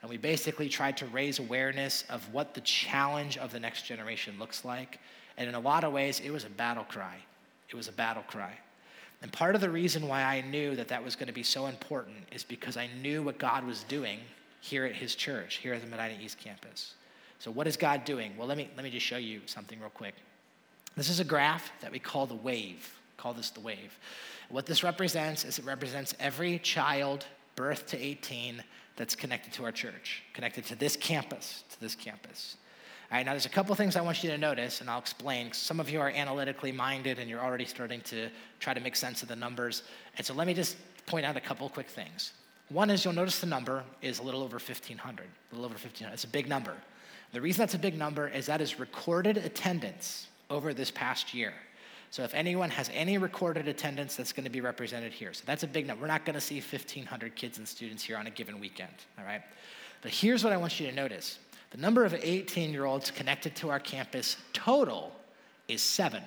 And we basically tried to raise awareness of what the challenge of the next generation looks like. And in a lot of ways, it was a battle cry. It was a battle cry. And part of the reason why I knew that that was going to be so important is because I knew what God was doing here at his church, here at the Medina East campus. So, what is God doing? Well, let me, let me just show you something real quick. This is a graph that we call the wave. Call this the wave. What this represents is it represents every child birth to 18 that's connected to our church, connected to this campus, to this campus. All right, now there's a couple things I want you to notice, and I'll explain. Some of you are analytically minded and you're already starting to try to make sense of the numbers. And so let me just point out a couple quick things. One is you'll notice the number is a little over 1,500, a little over 1,500. It's a big number. The reason that's a big number is that is recorded attendance over this past year. So if anyone has any recorded attendance, that's going to be represented here. So that's a big number. We're not going to see 1,500 kids and students here on a given weekend, all right? But here's what I want you to notice the number of 18 year olds connected to our campus total is seven.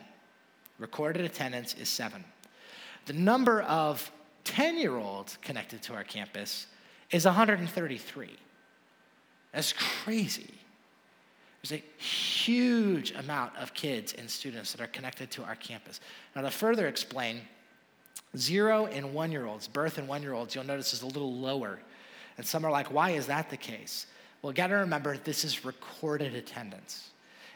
Recorded attendance is seven. The number of 10 year olds connected to our campus is 133. That's crazy. There's a huge amount of kids and students that are connected to our campus. Now, to further explain, zero and one year olds, birth and one year olds, you'll notice is a little lower. And some are like, why is that the case? Well, got to remember this is recorded attendance.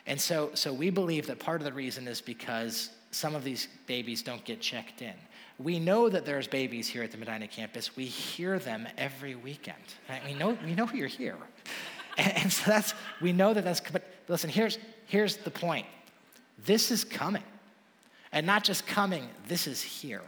And so, so we believe that part of the reason is because some of these babies don't get checked in. We know that there's babies here at the Medina campus. We hear them every weekend. Right? We know we know you're here, and, and so that's we know that that's. But listen, here's here's the point. This is coming, and not just coming. This is here.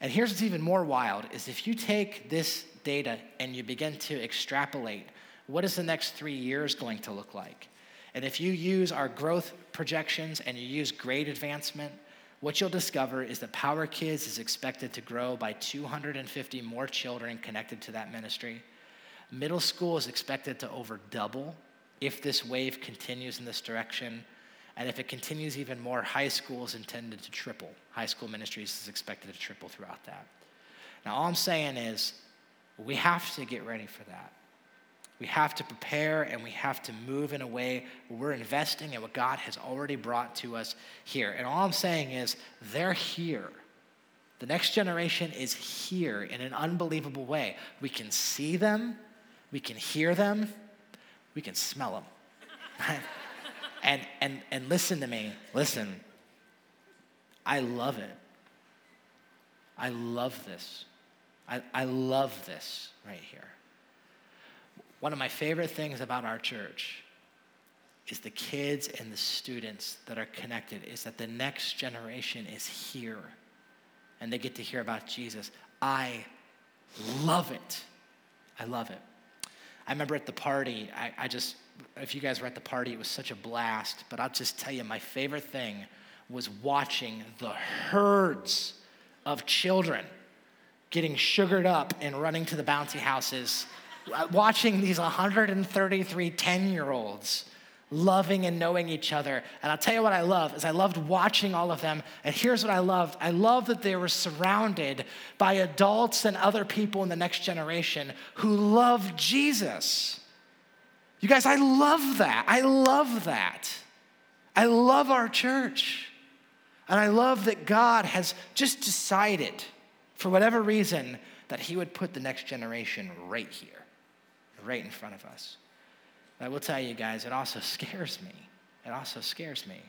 And here's what's even more wild: is if you take this data and you begin to extrapolate what is the next three years going to look like? And if you use our growth projections and you use grade advancement, what you'll discover is that Power Kids is expected to grow by 250 more children connected to that ministry. Middle school is expected to over double if this wave continues in this direction. And if it continues even more, high school is intended to triple. High school ministries is expected to triple throughout that. Now, all I'm saying is we have to get ready for that. We have to prepare and we have to move in a way where we're investing in what God has already brought to us here. And all I'm saying is, they're here. The next generation is here in an unbelievable way. We can see them, we can hear them, we can smell them. and, and, and listen to me, listen. I love it. I love this. I, I love this right here. One of my favorite things about our church is the kids and the students that are connected, is that the next generation is here and they get to hear about Jesus. I love it. I love it. I remember at the party, I, I just, if you guys were at the party, it was such a blast. But I'll just tell you, my favorite thing was watching the herds of children getting sugared up and running to the bouncy houses, watching these 133 10 year olds loving and knowing each other. And I'll tell you what I love is I loved watching all of them. And here's what I loved. I love that they were surrounded by adults and other people in the next generation who love Jesus. You guys, I love that. I love that. I love our church. And I love that God has just decided, for whatever reason, that He would put the next generation right here, right in front of us. I will tell you guys, it also scares me. It also scares me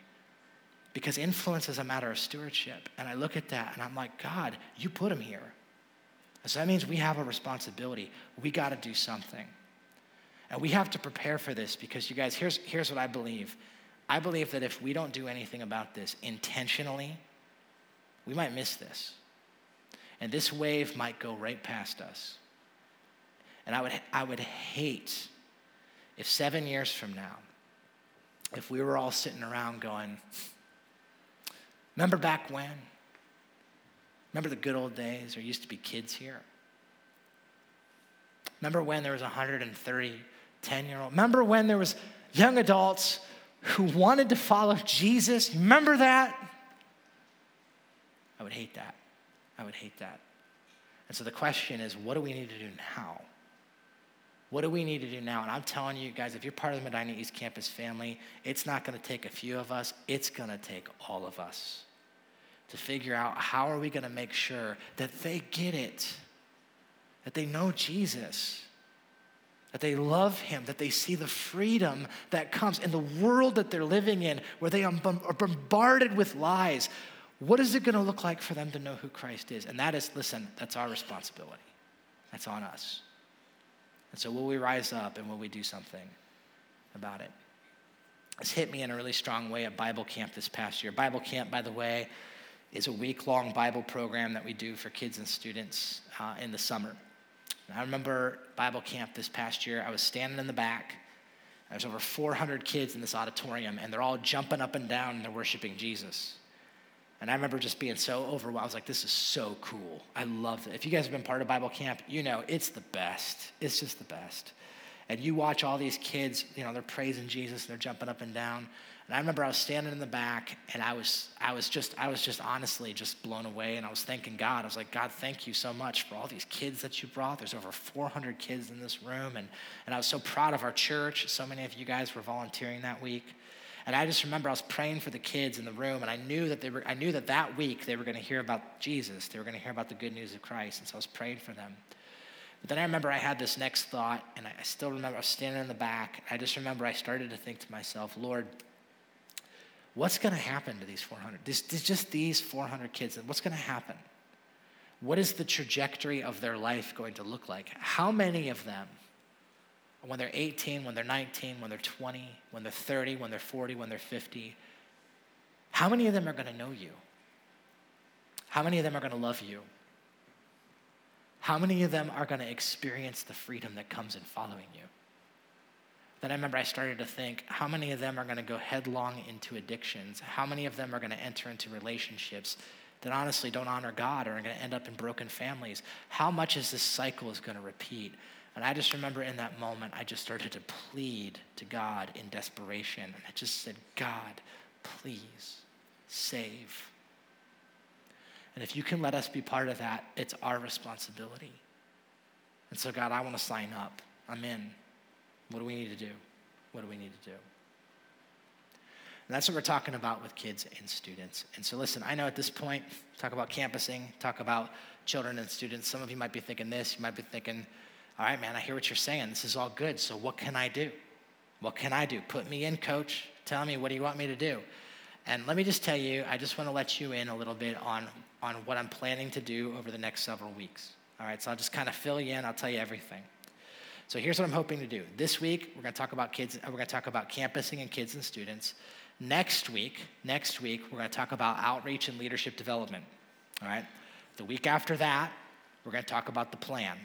because influence is a matter of stewardship. And I look at that and I'm like, God, you put him here. So that means we have a responsibility. We got to do something. And we have to prepare for this because, you guys, here's, here's what I believe. I believe that if we don't do anything about this intentionally, we might miss this. And this wave might go right past us. And I would, I would hate if seven years from now, if we were all sitting around going, remember back when? Remember the good old days? There used to be kids here. Remember when there was 130 10 year old? Remember when there was young adults who wanted to follow Jesus? Remember that? I would hate that. I would hate that. And so the question is, what do we need to do now? What do we need to do now? And I'm telling you guys, if you're part of the Medina East Campus family, it's not going to take a few of us, it's going to take all of us to figure out how are we going to make sure that they get it, that they know Jesus, that they love him, that they see the freedom that comes in the world that they're living in where they are bombarded with lies. What is it going to look like for them to know who Christ is? And that is, listen, that's our responsibility. That's on us. And so, will we rise up and will we do something about it? It's hit me in a really strong way at Bible camp this past year. Bible camp, by the way, is a week long Bible program that we do for kids and students uh, in the summer. And I remember Bible camp this past year, I was standing in the back. There's over 400 kids in this auditorium, and they're all jumping up and down and they're worshiping Jesus. And I remember just being so overwhelmed. I was like, this is so cool. I love it. If you guys have been part of Bible camp, you know it's the best. It's just the best. And you watch all these kids, you know, they're praising Jesus and they're jumping up and down. And I remember I was standing in the back and I was, I was just, I was just honestly just blown away. And I was thanking God. I was like, God, thank you so much for all these kids that you brought. There's over 400 kids in this room. And, and I was so proud of our church. So many of you guys were volunteering that week. And I just remember I was praying for the kids in the room, and I knew that they were, I knew that that week they were going to hear about Jesus. They were going to hear about the good news of Christ. And so I was praying for them. But then I remember I had this next thought, and I still remember I was standing in the back. I just remember I started to think to myself, Lord, what's going to happen to these 400? This, this, just these 400 kids, what's going to happen? What is the trajectory of their life going to look like? How many of them when they're 18, when they're 19, when they're 20, when they're 30, when they're 40, when they're 50, how many of them are going to know you? How many of them are going to love you? How many of them are going to experience the freedom that comes in following you? Then I remember I started to think how many of them are going to go headlong into addictions? How many of them are going to enter into relationships that honestly don't honor God or are going to end up in broken families? How much is this cycle is going to repeat? And I just remember in that moment, I just started to plead to God in desperation. And I just said, God, please save. And if you can let us be part of that, it's our responsibility. And so, God, I want to sign up. I'm in. What do we need to do? What do we need to do? And that's what we're talking about with kids and students. And so, listen, I know at this point, talk about campusing, talk about children and students. Some of you might be thinking this, you might be thinking, all right, man, I hear what you're saying. This is all good. So, what can I do? What can I do? Put me in, coach. Tell me, what do you want me to do? And let me just tell you, I just want to let you in a little bit on, on what I'm planning to do over the next several weeks. All right, so I'll just kind of fill you in, I'll tell you everything. So here's what I'm hoping to do. This week, we're going to talk about kids, we're going to talk about campusing and kids and students. Next week, next week, we're going to talk about outreach and leadership development. All right? The week after that, we're going to talk about the plan.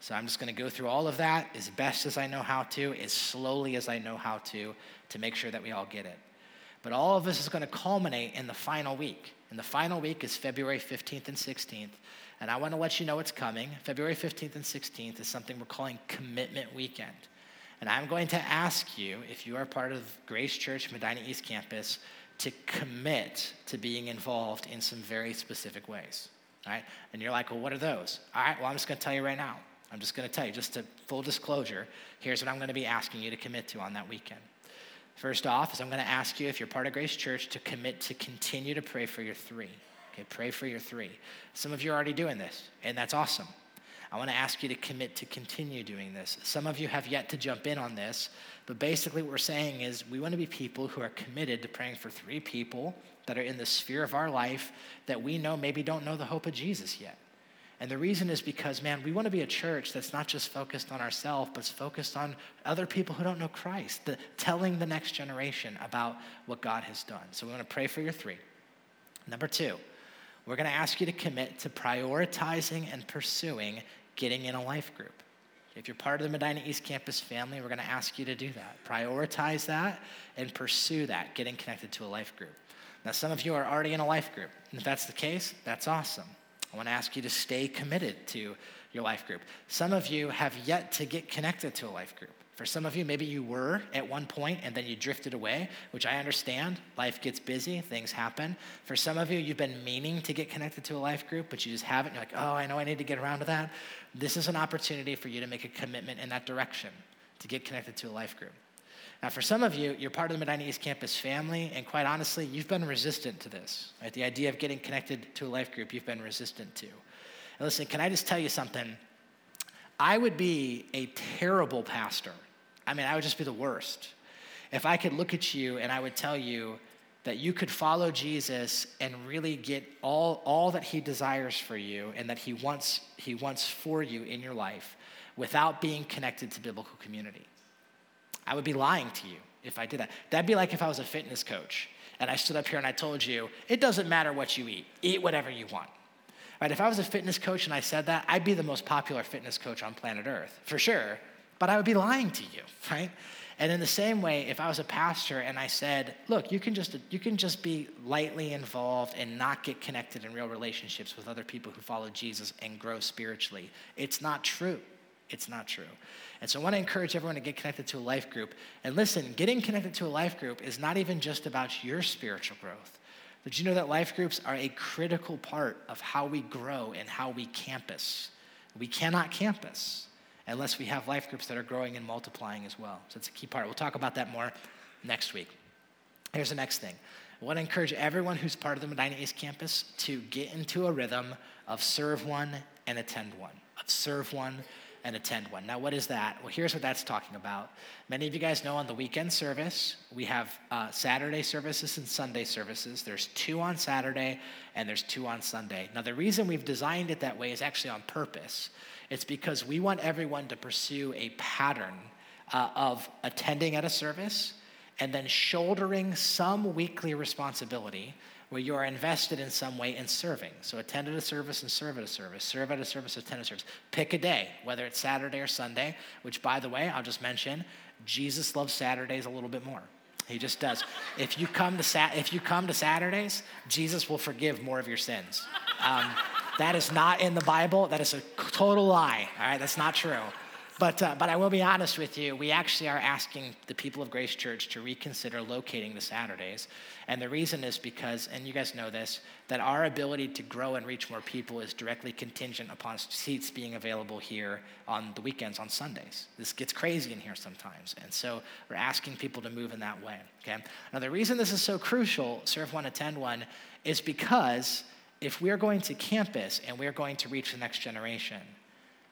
So I'm just going to go through all of that as best as I know how to, as slowly as I know how to, to make sure that we all get it. But all of this is going to culminate in the final week. And the final week is February 15th and 16th. And I want to let you know what's coming. February 15th and 16th is something we're calling Commitment Weekend. And I'm going to ask you, if you are part of Grace Church Medina East Campus, to commit to being involved in some very specific ways. All right? And you're like, well, what are those? All right, well, I'm just going to tell you right now. I'm just going to tell you, just to full disclosure, here's what I'm going to be asking you to commit to on that weekend. First off, is I'm going to ask you, if you're part of Grace Church, to commit to continue to pray for your three. Okay, pray for your three. Some of you are already doing this, and that's awesome. I want to ask you to commit to continue doing this. Some of you have yet to jump in on this, but basically, what we're saying is we want to be people who are committed to praying for three people that are in the sphere of our life that we know maybe don't know the hope of Jesus yet. And the reason is because, man, we want to be a church that's not just focused on ourselves, but focused on other people who don't know Christ, the, telling the next generation about what God has done. So we want to pray for your three. Number two, we're going to ask you to commit to prioritizing and pursuing getting in a life group. If you're part of the Medina East Campus family, we're going to ask you to do that. Prioritize that and pursue that, getting connected to a life group. Now, some of you are already in a life group. And if that's the case, that's awesome. I want to ask you to stay committed to your life group. Some of you have yet to get connected to a life group. For some of you, maybe you were at one point and then you drifted away, which I understand. Life gets busy, things happen. For some of you, you've been meaning to get connected to a life group, but you just haven't. You're like, oh, I know I need to get around to that. This is an opportunity for you to make a commitment in that direction to get connected to a life group. Now, for some of you, you're part of the Medina East Campus family, and quite honestly, you've been resistant to this. Right? The idea of getting connected to a life group, you've been resistant to. And listen, can I just tell you something? I would be a terrible pastor I mean, I would just be the worst. If I could look at you and I would tell you that you could follow Jesus and really get all, all that he desires for you and that he wants, he wants for you in your life without being connected to biblical community. I would be lying to you if I did that. That'd be like if I was a fitness coach and I stood up here and I told you, it doesn't matter what you eat, eat whatever you want. Right? If I was a fitness coach and I said that, I'd be the most popular fitness coach on planet Earth, for sure but I would be lying to you, right? And in the same way, if I was a pastor and I said, look, you can just you can just be lightly involved and not get connected in real relationships with other people who follow Jesus and grow spiritually, it's not true. It's not true. And so I want to encourage everyone to get connected to a life group. And listen, getting connected to a life group is not even just about your spiritual growth. Did you know that life groups are a critical part of how we grow and how we campus? We cannot campus unless we have life groups that are growing and multiplying as well. So it's a key part. We'll talk about that more next week. Here's the next thing. I want to encourage everyone who's part of the Medina East campus to get into a rhythm of serve one and attend one, of serve one and attend one. Now, what is that? Well, here's what that's talking about. Many of you guys know on the weekend service, we have uh, Saturday services and Sunday services. There's two on Saturday and there's two on Sunday. Now, the reason we've designed it that way is actually on purpose. It's because we want everyone to pursue a pattern uh, of attending at a service and then shouldering some weekly responsibility where you are invested in some way in serving. So attend at a service and serve at a service, serve at a service, attend a service. Pick a day, whether it's Saturday or Sunday, which by the way, I'll just mention, Jesus loves Saturdays a little bit more. He just does. if you come to Sa- if you come to Saturdays, Jesus will forgive more of your sins. Um, that is not in the Bible. That is a total lie. All right, that's not true. But, uh, but I will be honest with you, we actually are asking the people of Grace Church to reconsider locating the Saturdays. And the reason is because, and you guys know this, that our ability to grow and reach more people is directly contingent upon seats being available here on the weekends, on Sundays. This gets crazy in here sometimes. And so we're asking people to move in that way. Okay? Now, the reason this is so crucial, serve one, attend one, is because if we're going to campus and we're going to reach the next generation,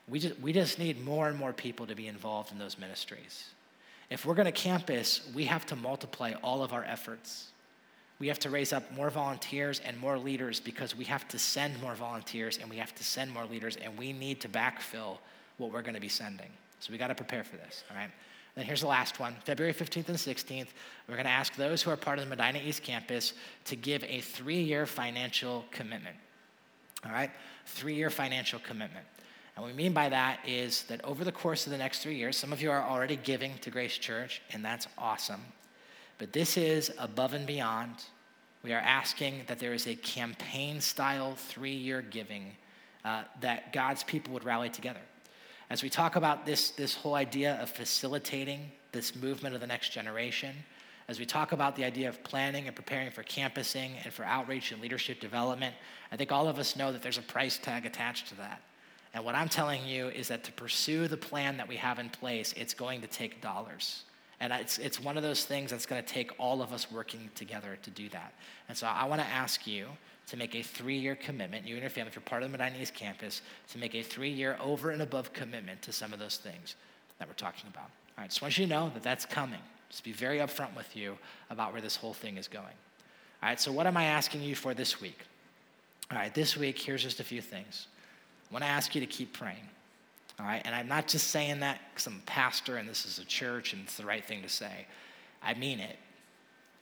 we just, we just need more and more people to be involved in those ministries. If we're going to campus, we have to multiply all of our efforts. We have to raise up more volunteers and more leaders because we have to send more volunteers and we have to send more leaders and we need to backfill what we're going to be sending. So we got to prepare for this, all right? Then here's the last one February 15th and 16th. We're going to ask those who are part of the Medina East campus to give a three year financial commitment. All right? Three year financial commitment. And what we mean by that is that over the course of the next three years, some of you are already giving to Grace Church, and that's awesome. But this is above and beyond. We are asking that there is a campaign style three year giving uh, that God's people would rally together. As we talk about this, this whole idea of facilitating this movement of the next generation, as we talk about the idea of planning and preparing for campusing and for outreach and leadership development, I think all of us know that there's a price tag attached to that. And what I'm telling you is that to pursue the plan that we have in place, it's going to take dollars. And it's, it's one of those things that's going to take all of us working together to do that. And so I want to ask you to make a three year commitment, you and your family, if you're part of the Medina East campus, to make a three year over and above commitment to some of those things that we're talking about. All right, just want you to know that that's coming. Just be very upfront with you about where this whole thing is going. All right, so what am I asking you for this week? All right, this week, here's just a few things. I want to ask you to keep praying. All right, and I'm not just saying that because I'm a pastor and this is a church and it's the right thing to say. I mean it.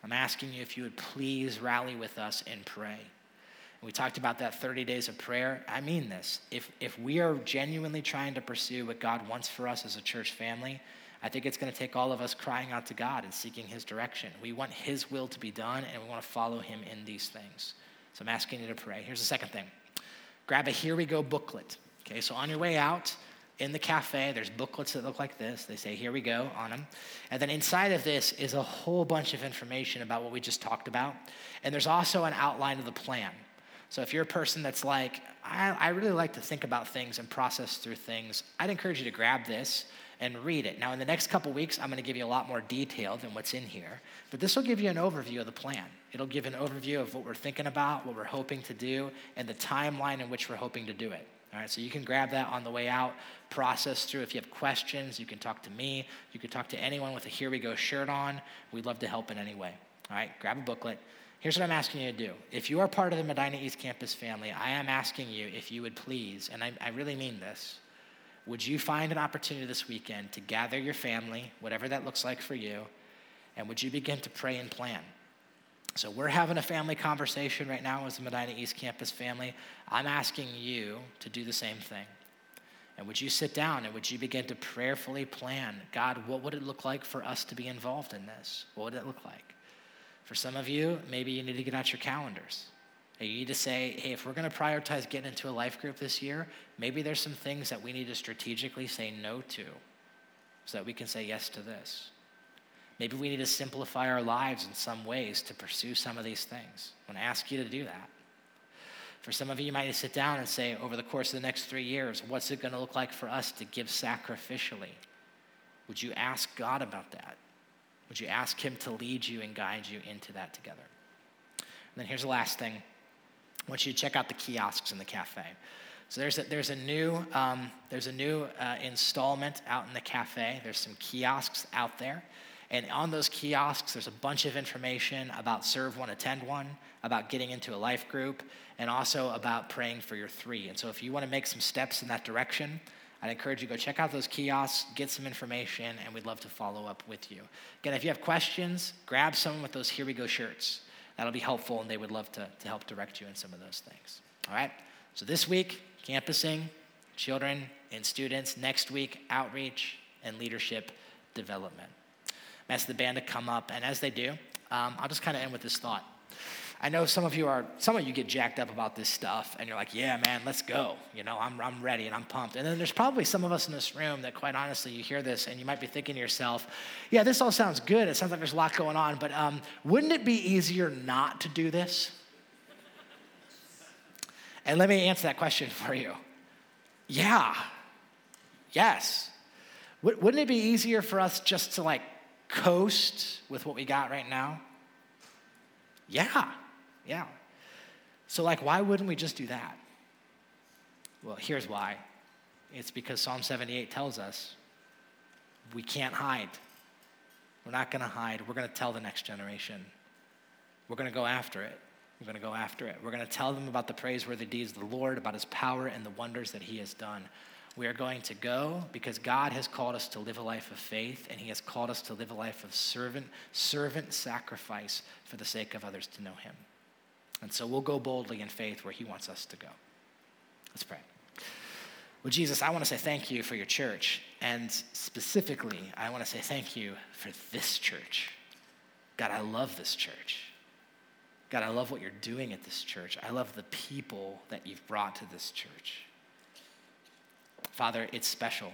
I'm asking you if you would please rally with us and pray. And we talked about that 30 days of prayer. I mean this. If, if we are genuinely trying to pursue what God wants for us as a church family, I think it's going to take all of us crying out to God and seeking His direction. We want His will to be done, and we want to follow Him in these things. So I'm asking you to pray. Here's the second thing grab a Here We Go booklet. Okay, so on your way out, in the cafe, there's booklets that look like this. They say, Here we go, on them. And then inside of this is a whole bunch of information about what we just talked about. And there's also an outline of the plan. So if you're a person that's like, I, I really like to think about things and process through things, I'd encourage you to grab this and read it. Now, in the next couple weeks, I'm going to give you a lot more detail than what's in here, but this will give you an overview of the plan. It'll give an overview of what we're thinking about, what we're hoping to do, and the timeline in which we're hoping to do it. All right, so you can grab that on the way out, process through. If you have questions, you can talk to me. You can talk to anyone with a Here We Go shirt on. We'd love to help in any way. All right, grab a booklet. Here's what I'm asking you to do. If you are part of the Medina East Campus family, I am asking you if you would please, and I, I really mean this, would you find an opportunity this weekend to gather your family, whatever that looks like for you, and would you begin to pray and plan? So, we're having a family conversation right now as the Medina East Campus family. I'm asking you to do the same thing. And would you sit down and would you begin to prayerfully plan God, what would it look like for us to be involved in this? What would it look like? For some of you, maybe you need to get out your calendars. You need to say, hey, if we're going to prioritize getting into a life group this year, maybe there's some things that we need to strategically say no to so that we can say yes to this. Maybe we need to simplify our lives in some ways to pursue some of these things. I want to ask you to do that. For some of you, you might sit down and say, over the course of the next three years, what's it going to look like for us to give sacrificially? Would you ask God about that? Would you ask Him to lead you and guide you into that together? And then here's the last thing I want you to check out the kiosks in the cafe. So there's a, there's a new, um, there's a new uh, installment out in the cafe. There's some kiosks out there. And on those kiosks, there's a bunch of information about serve one, attend one, about getting into a life group, and also about praying for your three. And so if you want to make some steps in that direction, I'd encourage you to go check out those kiosks, get some information, and we'd love to follow up with you. Again, if you have questions, grab someone with those Here We Go shirts. That'll be helpful, and they would love to, to help direct you in some of those things. All right? So this week, campusing, children and students. Next week, outreach and leadership development. I'm ask the band to come up, and as they do, um, I'll just kind of end with this thought. I know some of you are, some of you get jacked up about this stuff and you're like, yeah, man, let's go. You know, I'm, I'm ready and I'm pumped. And then there's probably some of us in this room that, quite honestly, you hear this and you might be thinking to yourself, yeah, this all sounds good. It sounds like there's a lot going on, but um, wouldn't it be easier not to do this? And let me answer that question for you. Yeah. Yes. Wouldn't it be easier for us just to like coast with what we got right now? Yeah. Yeah. So, like, why wouldn't we just do that? Well, here's why it's because Psalm 78 tells us we can't hide. We're not going to hide. We're going to tell the next generation. We're going to go after it. We're going to go after it. We're going to tell them about the praiseworthy deeds of the Lord, about his power and the wonders that he has done. We are going to go because God has called us to live a life of faith and he has called us to live a life of servant servant sacrifice for the sake of others to know him. And so we'll go boldly in faith where He wants us to go. Let's pray. Well, Jesus, I want to say thank you for your church. And specifically, I want to say thank you for this church. God, I love this church. God, I love what you're doing at this church. I love the people that you've brought to this church. Father, it's special.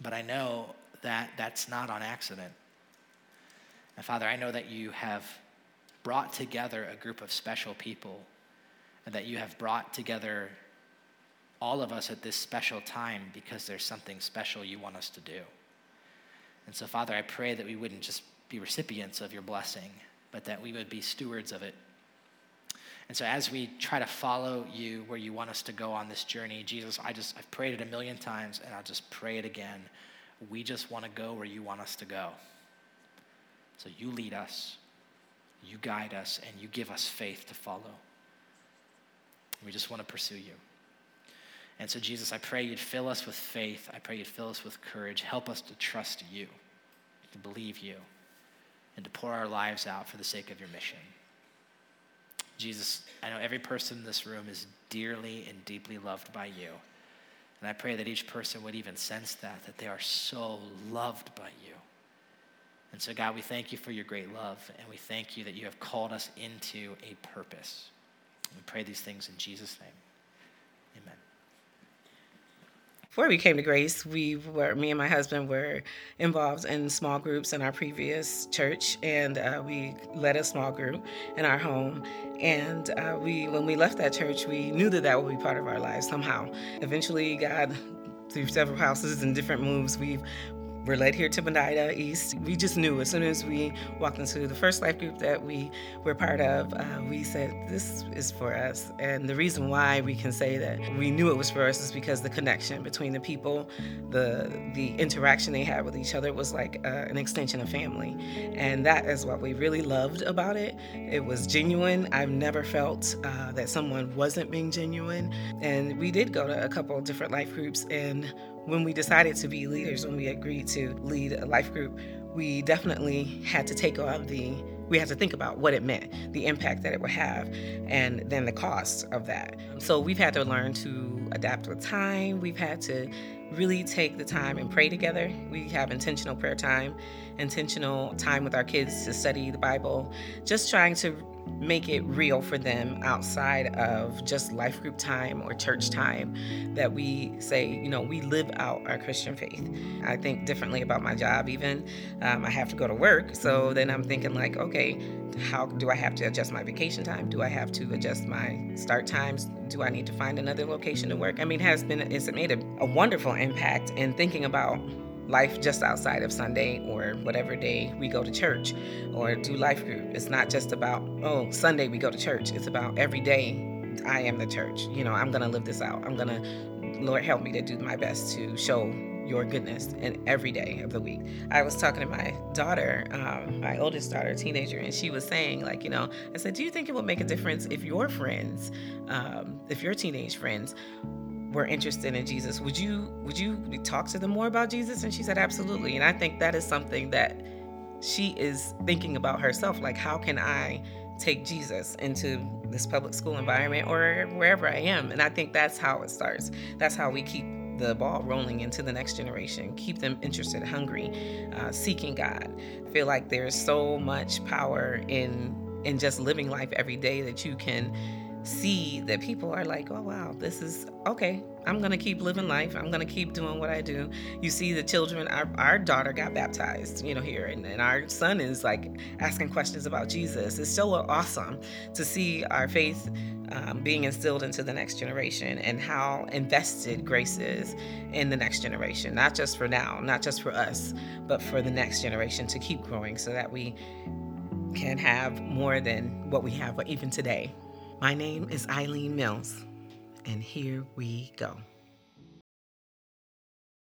But I know that that's not on accident. And Father, I know that you have brought together a group of special people and that you have brought together all of us at this special time because there's something special you want us to do. And so, Father, I pray that we wouldn't just be recipients of your blessing, but that we would be stewards of it. And so, as we try to follow you where you want us to go on this journey, Jesus, I just, I've prayed it a million times and I'll just pray it again. We just want to go where you want us to go. So, you lead us you guide us, and you give us faith to follow. We just want to pursue you. And so, Jesus, I pray you'd fill us with faith. I pray you'd fill us with courage. Help us to trust you, to believe you, and to pour our lives out for the sake of your mission. Jesus, I know every person in this room is dearly and deeply loved by you. And I pray that each person would even sense that, that they are so loved by you. And so, God, we thank you for your great love, and we thank you that you have called us into a purpose. We pray these things in Jesus' name. Amen. Before we came to Grace, we were me and my husband were involved in small groups in our previous church, and uh, we led a small group in our home. And uh, we, when we left that church, we knew that that would be part of our lives somehow. Eventually, God through several houses and different moves, we've we're led here to Medina East. We just knew as soon as we walked into the first life group that we were part of, uh, we said, This is for us. And the reason why we can say that we knew it was for us is because the connection between the people, the, the interaction they had with each other was like uh, an extension of family. And that is what we really loved about it. It was genuine. I've never felt uh, that someone wasn't being genuine. And we did go to a couple different life groups and when we decided to be leaders, when we agreed to lead a life group, we definitely had to take on the we had to think about what it meant, the impact that it would have, and then the cost of that. So we've had to learn to adapt with time. We've had to really take the time and pray together. We have intentional prayer time, intentional time with our kids to study the Bible, just trying to make it real for them outside of just life group time or church time that we say you know we live out our christian faith. I think differently about my job even. Um, i have to go to work so then i'm thinking like okay how do i have to adjust my vacation time? Do i have to adjust my start times? Do i need to find another location to work? I mean has been it's made a, a wonderful impact in thinking about life just outside of Sunday or whatever day we go to church or do life group. It's not just about, oh, Sunday we go to church. It's about every day I am the church. You know, I'm going to live this out. I'm going to, Lord, help me to do my best to show your goodness in every day of the week. I was talking to my daughter, um, my oldest daughter, teenager, and she was saying, like, you know, I said, do you think it would make a difference if your friends, um, if your teenage friends, were interested in Jesus, would you would you talk to them more about Jesus? And she said, absolutely. And I think that is something that she is thinking about herself. Like, how can I take Jesus into this public school environment or wherever I am? And I think that's how it starts. That's how we keep the ball rolling into the next generation, keep them interested, hungry, uh, seeking God. I feel like there's so much power in in just living life every day that you can see that people are like, oh, wow, this is okay. I'm going to keep living life. I'm going to keep doing what I do. You see the children, our, our daughter got baptized, you know, here, and, and our son is like asking questions about Jesus. It's so awesome to see our faith um, being instilled into the next generation and how invested Grace is in the next generation, not just for now, not just for us, but for the next generation to keep growing so that we can have more than what we have even today. My name is Eileen Mills, and here we go.